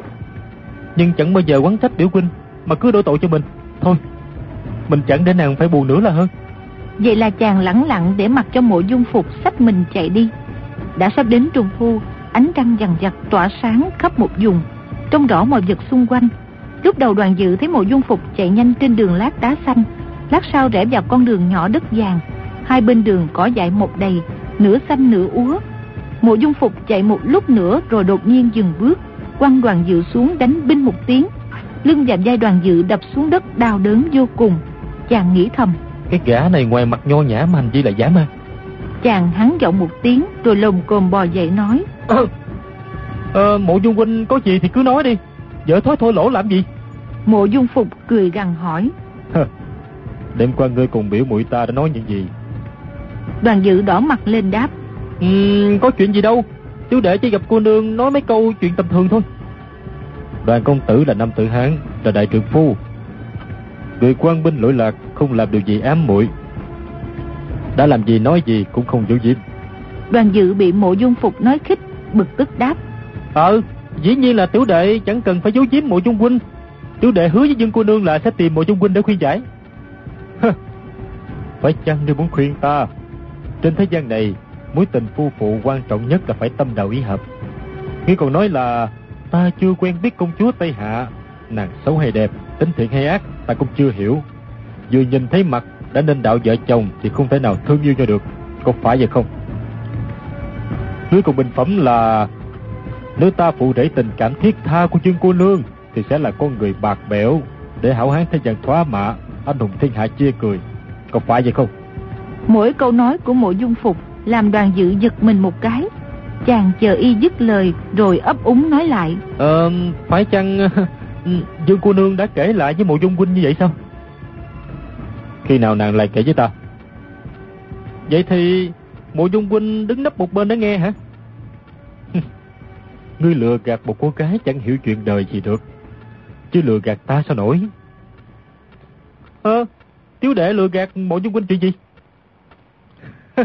Nhưng chẳng bao giờ quán trách biểu huynh, mà cứ đổ tội cho mình. Thôi, mình chẳng để nàng phải buồn nữa là hơn. Vậy là chàng lẳng lặng để mặc cho mộ dung phục xách mình chạy đi. Đã sắp đến trùng thu, ánh trăng dằn dặt tỏa sáng khắp một vùng, trông rõ mọi vật xung quanh. Lúc đầu đoàn dự thấy mộ dung phục chạy nhanh trên đường lát đá xanh, lát sau rẽ vào con đường nhỏ đất vàng. Hai bên đường cỏ dại một đầy, nửa xanh nửa úa. Mộ dung phục chạy một lúc nữa rồi đột nhiên dừng bước, quăng đoàn dự xuống đánh binh một tiếng. Lưng và vai đoàn dự đập xuống đất đau đớn vô cùng. Chàng nghĩ thầm. Cái gã này ngoài mặt nho nhã mà hành vi là giả ma. Chàng hắn giọng một tiếng rồi lồm cồm bò dậy nói. Ờ, ờ, mộ dung huynh có gì thì cứ nói đi. Vợ thối thôi lỗ làm gì? Mộ dung phục cười gằn hỏi. Đêm qua ngươi cùng biểu mũi ta đã nói những gì? Đoàn dự đỏ mặt lên đáp. Uhm, có chuyện gì đâu. Chú để chỉ gặp cô nương nói mấy câu chuyện tầm thường thôi. Đoàn công tử là nam tử Hán, là đại trượng phu. Người quan binh lỗi lạc không làm điều gì ám muội Đã làm gì nói gì cũng không giấu giếm. Đoàn dự bị mộ dung phục nói khích, bực tức đáp. Ờ, dĩ nhiên là tiểu đệ chẳng cần phải giấu giếm mộ dung huynh. Tiểu đệ hứa với Dương cô nương là sẽ tìm mộ dung huynh để khuyên giải. phải chăng ngươi muốn khuyên ta? Trên thế gian này, mối tình phu phụ quan trọng nhất là phải tâm đầu ý hợp. Ngươi còn nói là ta chưa quen biết công chúa Tây Hạ, nàng xấu hay đẹp, tính thiện hay ác, ta cũng chưa hiểu. Vừa nhìn thấy mặt đã nên đạo vợ chồng thì không thể nào thương yêu cho được, có phải vậy không? Ngươi còn bình phẩm là nếu ta phụ rể tình cảm thiết tha của chương cô nương thì sẽ là con người bạc bẽo để hảo hán thế gian thoá mạ, anh hùng thiên hạ chia cười. Có phải vậy không? Mỗi câu nói của mộ dung phục làm đoàn dự giật mình một cái. Chàng chờ y dứt lời rồi ấp úng nói lại. Ờ, phải chăng Dương cô nương đã kể lại với mộ dung huynh như vậy sao? Khi nào nàng lại kể với ta? Vậy thì mộ dung huynh đứng nấp một bên để nghe hả? Ngươi lừa gạt một cô gái chẳng hiểu chuyện đời gì được. Chứ lừa gạt ta sao nổi? Ờ, tiếu đệ lừa gạt mộ dung huynh chuyện gì?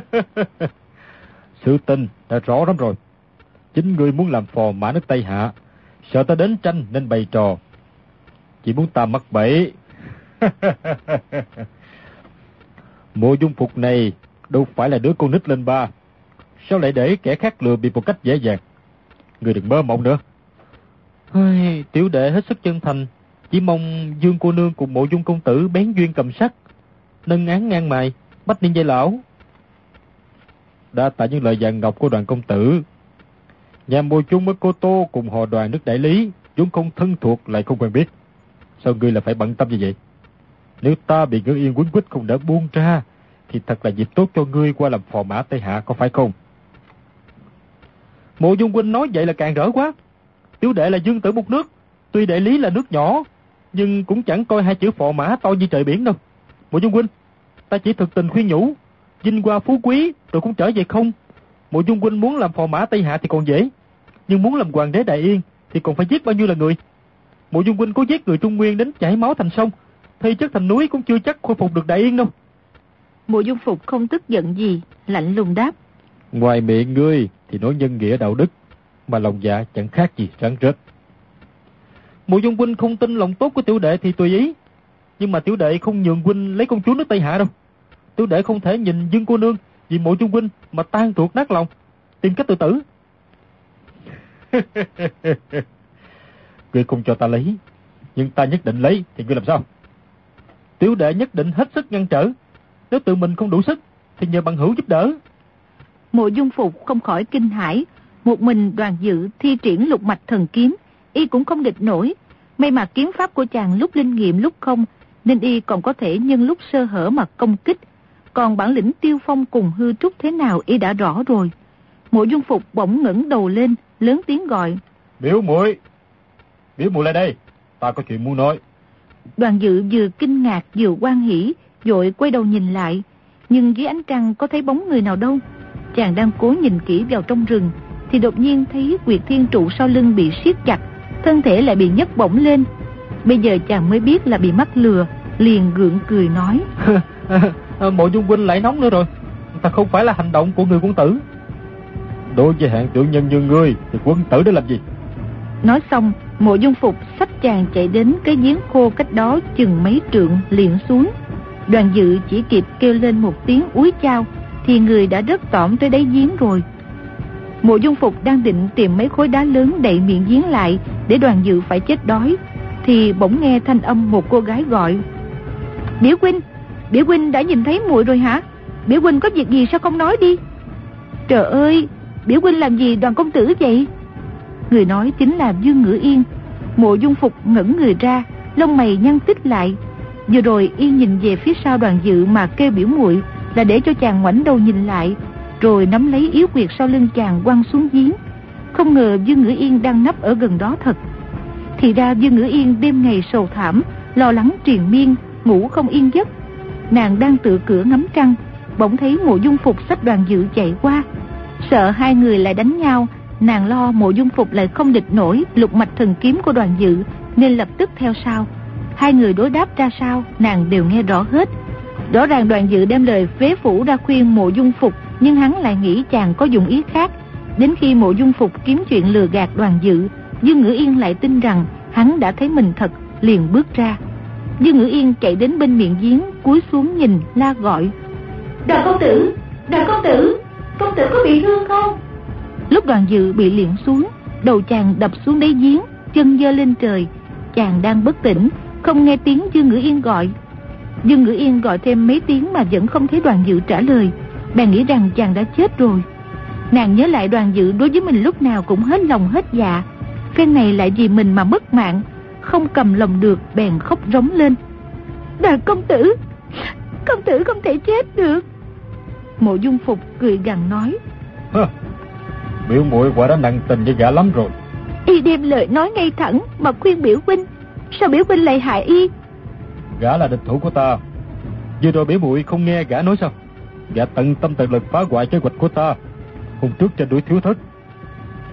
Sự tình đã rõ lắm rồi. Chính ngươi muốn làm phò mã nước Tây Hạ. Sợ ta đến tranh nên bày trò. Chỉ muốn ta mắc bẫy. Mộ dung phục này đâu phải là đứa con nít lên ba. Sao lại để kẻ khác lừa bị một cách dễ dàng? Người đừng mơ mộng nữa. Hơi, tiểu đệ hết sức chân thành. Chỉ mong Dương cô nương cùng mộ dung công tử bén duyên cầm sắt. Nâng án ngang mày, bách niên dây lão. Đã tại những lời vàng ngọc của đoàn công tử. Nhà mùa chung với Cô Tô cùng họ đoàn nước đại lý, chúng không thân thuộc lại không quen biết. Sao ngươi là phải bận tâm như vậy? Nếu ta bị ngữ yên quấn quýt không đỡ buông ra, thì thật là dịp tốt cho ngươi qua làm phò mã Tây Hạ có phải không? Mộ Dung Huynh nói vậy là càng rỡ quá. Tiểu đệ là dương tử một nước, tuy đại lý là nước nhỏ, nhưng cũng chẳng coi hai chữ phò mã to như trời biển đâu. Mộ Dung Huynh, ta chỉ thực tình khuyên nhủ, vinh qua phú quý rồi cũng trở về không. Mộ Dung Huynh muốn làm phò mã Tây Hạ thì còn dễ, nhưng muốn làm hoàng đế Đại Yên thì còn phải giết bao nhiêu là người. Mộ Dung Huynh có giết người Trung Nguyên đến chảy máu thành sông, thi chất thành núi cũng chưa chắc khôi phục được Đại Yên đâu. Mộ Dung Phục không tức giận gì, lạnh lùng đáp. Ngoài miệng ngươi thì nói nhân nghĩa đạo đức, mà lòng dạ chẳng khác gì rắn rết. Mộ Dung Huynh không tin lòng tốt của tiểu đệ thì tùy ý, nhưng mà tiểu đệ không nhường Huynh lấy công chúa nước Tây Hạ đâu. Tiểu đệ không thể nhìn Dương cô nương vì mộ Dung Huynh mà tan ruột nát lòng, tìm cách tự tử. ngươi không cho ta lấy, nhưng ta nhất định lấy thì ngươi làm sao? Tiểu đệ nhất định hết sức ngăn trở, nếu tự mình không đủ sức thì nhờ bằng hữu giúp đỡ. Mộ dung phục không khỏi kinh hãi, một mình đoàn dự thi triển lục mạch thần kiếm, y cũng không địch nổi. May mà kiếm pháp của chàng lúc linh nghiệm lúc không, nên y còn có thể nhân lúc sơ hở mà công kích. Còn bản lĩnh tiêu phong cùng hư trúc thế nào y đã rõ rồi. Mộ dung phục bỗng ngẩng đầu lên, lớn tiếng gọi. Biểu muội Biểu muội lại đây, ta có chuyện muốn nói. Đoàn dự vừa kinh ngạc vừa quan hỉ, dội quay đầu nhìn lại. Nhưng dưới ánh trăng có thấy bóng người nào đâu. Chàng đang cố nhìn kỹ vào trong rừng, thì đột nhiên thấy quyệt thiên trụ sau lưng bị siết chặt, thân thể lại bị nhấc bổng lên. Bây giờ chàng mới biết là bị mắc lừa, liền gượng cười nói. Mộ dung huynh lại nóng nữa rồi, ta không phải là hành động của người quân tử. Đối với hạng tiểu nhân như ngươi thì quân tử để làm gì? Nói xong, mộ dung phục sách chàng chạy đến cái giếng khô cách đó chừng mấy trượng liền xuống. Đoàn dự chỉ kịp kêu lên một tiếng úi chao thì người đã rớt tỏm tới đáy giếng rồi. Mộ dung phục đang định tìm mấy khối đá lớn đậy miệng giếng lại để đoàn dự phải chết đói thì bỗng nghe thanh âm một cô gái gọi. Biểu huynh, biểu huynh đã nhìn thấy muội rồi hả? Biểu huynh có việc gì sao không nói đi? Trời ơi, biểu huynh làm gì đoàn công tử vậy? Người nói chính là Dương Ngữ Yên. Mộ dung phục ngẩn người ra, lông mày nhăn tích lại. Vừa rồi y nhìn về phía sau đoàn dự mà kêu biểu muội là để cho chàng ngoảnh đầu nhìn lại, rồi nắm lấy yếu quyệt sau lưng chàng quăng xuống giếng. Không ngờ Dương Ngữ Yên đang nấp ở gần đó thật. Thì ra Dương Ngữ Yên đêm ngày sầu thảm, lo lắng triền miên, ngủ không yên giấc. Nàng đang tự cửa ngắm trăng, bỗng thấy mộ dung phục sách đoàn dự chạy qua. Sợ hai người lại đánh nhau, nàng lo mộ dung phục lại không địch nổi lục mạch thần kiếm của đoàn dự, nên lập tức theo sau. Hai người đối đáp ra sao, nàng đều nghe rõ hết. Rõ ràng đoàn dự đem lời phế phủ ra khuyên mộ dung phục, nhưng hắn lại nghĩ chàng có dụng ý khác. Đến khi mộ dung phục kiếm chuyện lừa gạt đoàn dự, Dương Ngữ Yên lại tin rằng hắn đã thấy mình thật, liền bước ra. Dương Ngữ Yên chạy đến bên miệng giếng, cúi xuống nhìn, la gọi. Đoàn công tử, đoàn công tử, công tử có bị thương không? Lúc đoàn dự bị liệng xuống, đầu chàng đập xuống đáy giếng, chân dơ lên trời. Chàng đang bất tỉnh, không nghe tiếng Dương Ngữ Yên gọi. Dương Ngữ Yên gọi thêm mấy tiếng mà vẫn không thấy đoàn dự trả lời. Bèn nghĩ rằng chàng đã chết rồi. Nàng nhớ lại đoàn dự đối với mình lúc nào cũng hết lòng hết dạ. Phen này lại vì mình mà mất mạng, không cầm lòng được bèn khóc rống lên. Đoàn công tử, công tử không thể chết được. Mộ dung phục cười gằn nói. Biểu muội quả đã nặng tình với gã lắm rồi. Y đem lời nói ngay thẳng mà khuyên biểu huynh. Sao biểu huynh lại hại y? Gã là địch thủ của ta. Vừa rồi biểu muội không nghe gã nói sao? Gã tận tâm tận lực phá hoại kế hoạch của ta. Hôm trước trên đuổi thiếu thất.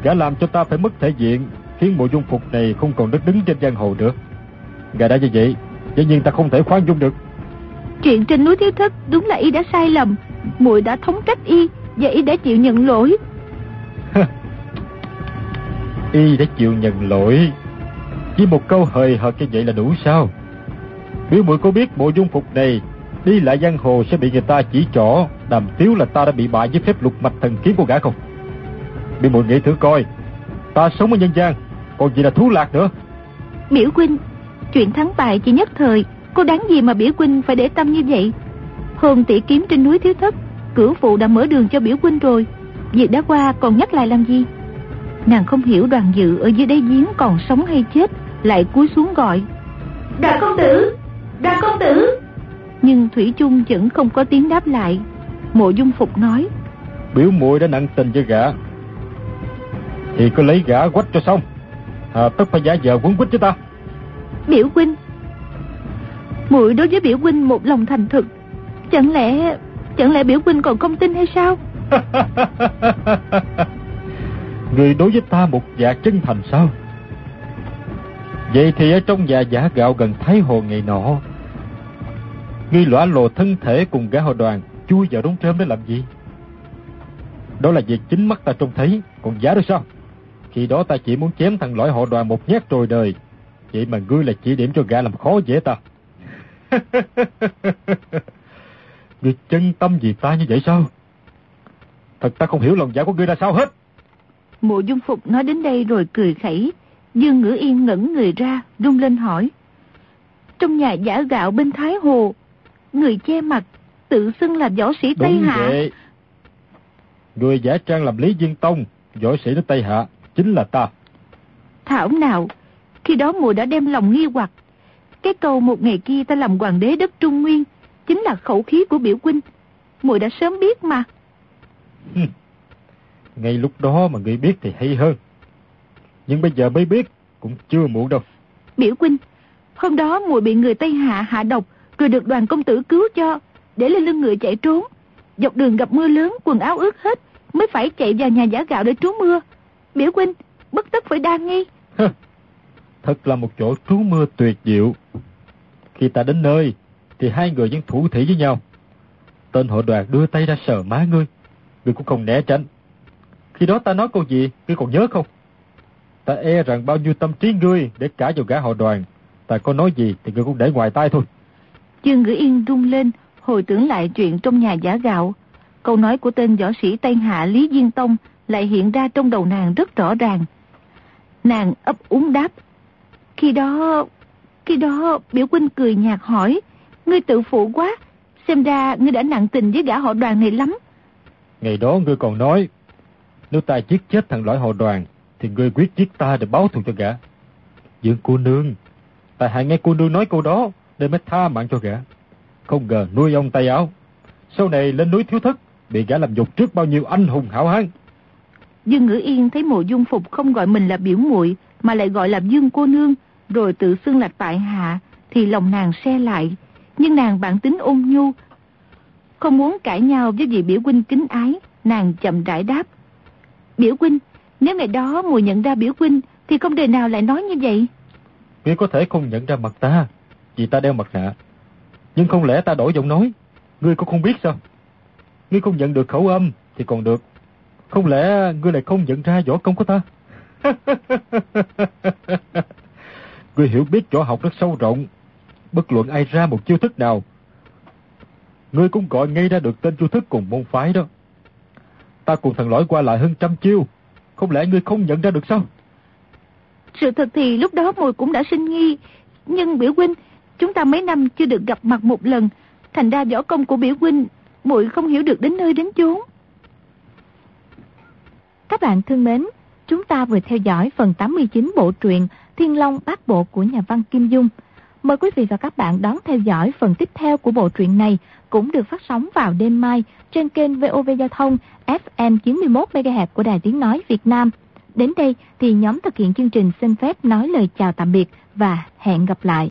Gã làm cho ta phải mất thể diện, khiến mộ dung phục này không còn đất đứng trên giang hồ nữa. Gã đã như vậy, dĩ nhiên ta không thể khoan dung được. Chuyện trên núi thiếu thất đúng là y đã sai lầm. muội đã thống trách y và y đã chịu nhận lỗi. y đã chịu nhận lỗi. Chỉ một câu hời hợt như vậy là đủ sao? Biểu muội có biết bộ dung phục này đi lại giang hồ sẽ bị người ta chỉ trỏ đàm tiếu là ta đã bị bại với phép lục mạch thần kiếm của gã không? Biểu muội nghĩ thử coi, ta sống ở nhân gian, còn gì là thú lạc nữa? Biểu huynh, chuyện thắng bại chỉ nhất thời, có đáng gì mà biểu huynh phải để tâm như vậy? Hôm tỷ kiếm trên núi thiếu thất, cửu phụ đã mở đường cho biểu huynh rồi, việc đã qua còn nhắc lại làm gì? Nàng không hiểu đoàn dự ở dưới đáy giếng còn sống hay chết, lại cúi xuống gọi. Đại công tử! Đại công tử! Nhưng Thủy chung vẫn không có tiếng đáp lại. Mộ dung phục nói. Biểu muội đã nặng tình với gã. Thì cứ lấy gã quách cho xong. Hà tất phải giả vờ quấn quýt với ta. Biểu huynh! muội đối với biểu huynh một lòng thành thực. Chẳng lẽ... Chẳng lẽ biểu huynh còn không tin hay sao? Người đối với ta một dạ chân thành sao? Vậy thì ở trong nhà giả gạo gần Thái Hồ ngày nọ, ngươi lõa lồ thân thể cùng gã họ đoàn chui vào đống trơm để làm gì? Đó là việc chính mắt ta trông thấy, còn giả được sao? Khi đó ta chỉ muốn chém thằng lõi họ đoàn một nhát rồi đời. Vậy mà ngươi là chỉ điểm cho gã làm khó dễ ta. ngươi chân tâm vì ta như vậy sao? Thật ta không hiểu lòng giả của ngươi là sao hết. Mộ dung phục nói đến đây rồi cười khẩy. Dương ngữ yên ngẩn người ra, rung lên hỏi. Trong nhà giả gạo bên Thái Hồ, người che mặt, tự xưng là võ sĩ Tây Hạ. Vậy. Người giả trang làm Lý Dương Tông, võ sĩ nước Tây Hạ, chính là ta. Thảo nào, khi đó mùa đã đem lòng nghi hoặc. Cái câu một ngày kia ta làm hoàng đế đất Trung Nguyên, chính là khẩu khí của biểu huynh. Mùa đã sớm biết mà. Ngay lúc đó mà người biết thì hay hơn. Nhưng bây giờ mới biết, cũng chưa muộn đâu. Biểu huynh, hôm đó mùi bị người Tây Hạ hạ độc, Cười được đoàn công tử cứu cho, để lên lưng người chạy trốn. Dọc đường gặp mưa lớn, quần áo ướt hết, mới phải chạy vào nhà giả gạo để trú mưa. Biểu huynh, bất tất phải đa nghi. Thật là một chỗ trú mưa tuyệt diệu. Khi ta đến nơi, thì hai người vẫn thủ thủy với nhau. Tên hội đoàn đưa tay ra sờ má ngươi, ngươi cũng không né tránh. Khi đó ta nói câu gì, ngươi còn nhớ không? Ta e rằng bao nhiêu tâm trí ngươi để cả vào gã họ đoàn. Ta có nói gì thì ngươi cũng để ngoài tai thôi. Dương Ngữ Yên rung lên, hồi tưởng lại chuyện trong nhà giả gạo. Câu nói của tên võ sĩ Tây Hạ Lý Diên Tông lại hiện ra trong đầu nàng rất rõ ràng. Nàng ấp úng đáp. Khi đó... Khi đó biểu huynh cười nhạt hỏi. Ngươi tự phụ quá. Xem ra ngươi đã nặng tình với gã họ đoàn này lắm. Ngày đó ngươi còn nói. Nếu ta giết chết thằng lõi họ đoàn. Thì ngươi quyết giết ta để báo thù cho gã. Dương cô nương. Ta hãy nghe cô nương nói câu đó. Để mới tha mạng cho gã. Không ngờ nuôi ông tay áo. Sau này lên núi thiếu thất. Bị gã làm nhục trước bao nhiêu anh hùng hảo hán. Dương Ngữ Yên thấy mộ dung phục không gọi mình là biểu muội mà lại gọi là Dương cô nương, rồi tự xưng là tại hạ, thì lòng nàng xe lại. Nhưng nàng bản tính ôn nhu, không muốn cãi nhau với vị biểu huynh kính ái, nàng chậm rãi đáp. Biểu huynh, nếu ngày đó mùi nhận ra biểu huynh, thì không đời nào lại nói như vậy. Ngươi có thể không nhận ra mặt ta, vì ta đeo mặt nạ. Nhưng không lẽ ta đổi giọng nói, ngươi cũng không biết sao? Ngươi không nhận được khẩu âm thì còn được, không lẽ ngươi lại không nhận ra võ công của ta? ngươi hiểu biết võ học rất sâu rộng. Bất luận ai ra một chiêu thức nào. Ngươi cũng gọi ngay ra được tên chiêu thức cùng môn phái đó. Ta cùng thằng lõi qua lại hơn trăm chiêu. Không lẽ ngươi không nhận ra được sao? Sự thật thì lúc đó mùi cũng đã sinh nghi. Nhưng biểu huynh, chúng ta mấy năm chưa được gặp mặt một lần. Thành ra võ công của biểu huynh, muội không hiểu được đến nơi đến chốn. Các bạn thân mến, chúng ta vừa theo dõi phần 89 bộ truyện Thiên Long Bát Bộ của nhà văn Kim Dung. Mời quý vị và các bạn đón theo dõi phần tiếp theo của bộ truyện này cũng được phát sóng vào đêm mai trên kênh VOV Giao thông FM 91MHz của Đài Tiếng Nói Việt Nam. Đến đây thì nhóm thực hiện chương trình xin phép nói lời chào tạm biệt và hẹn gặp lại.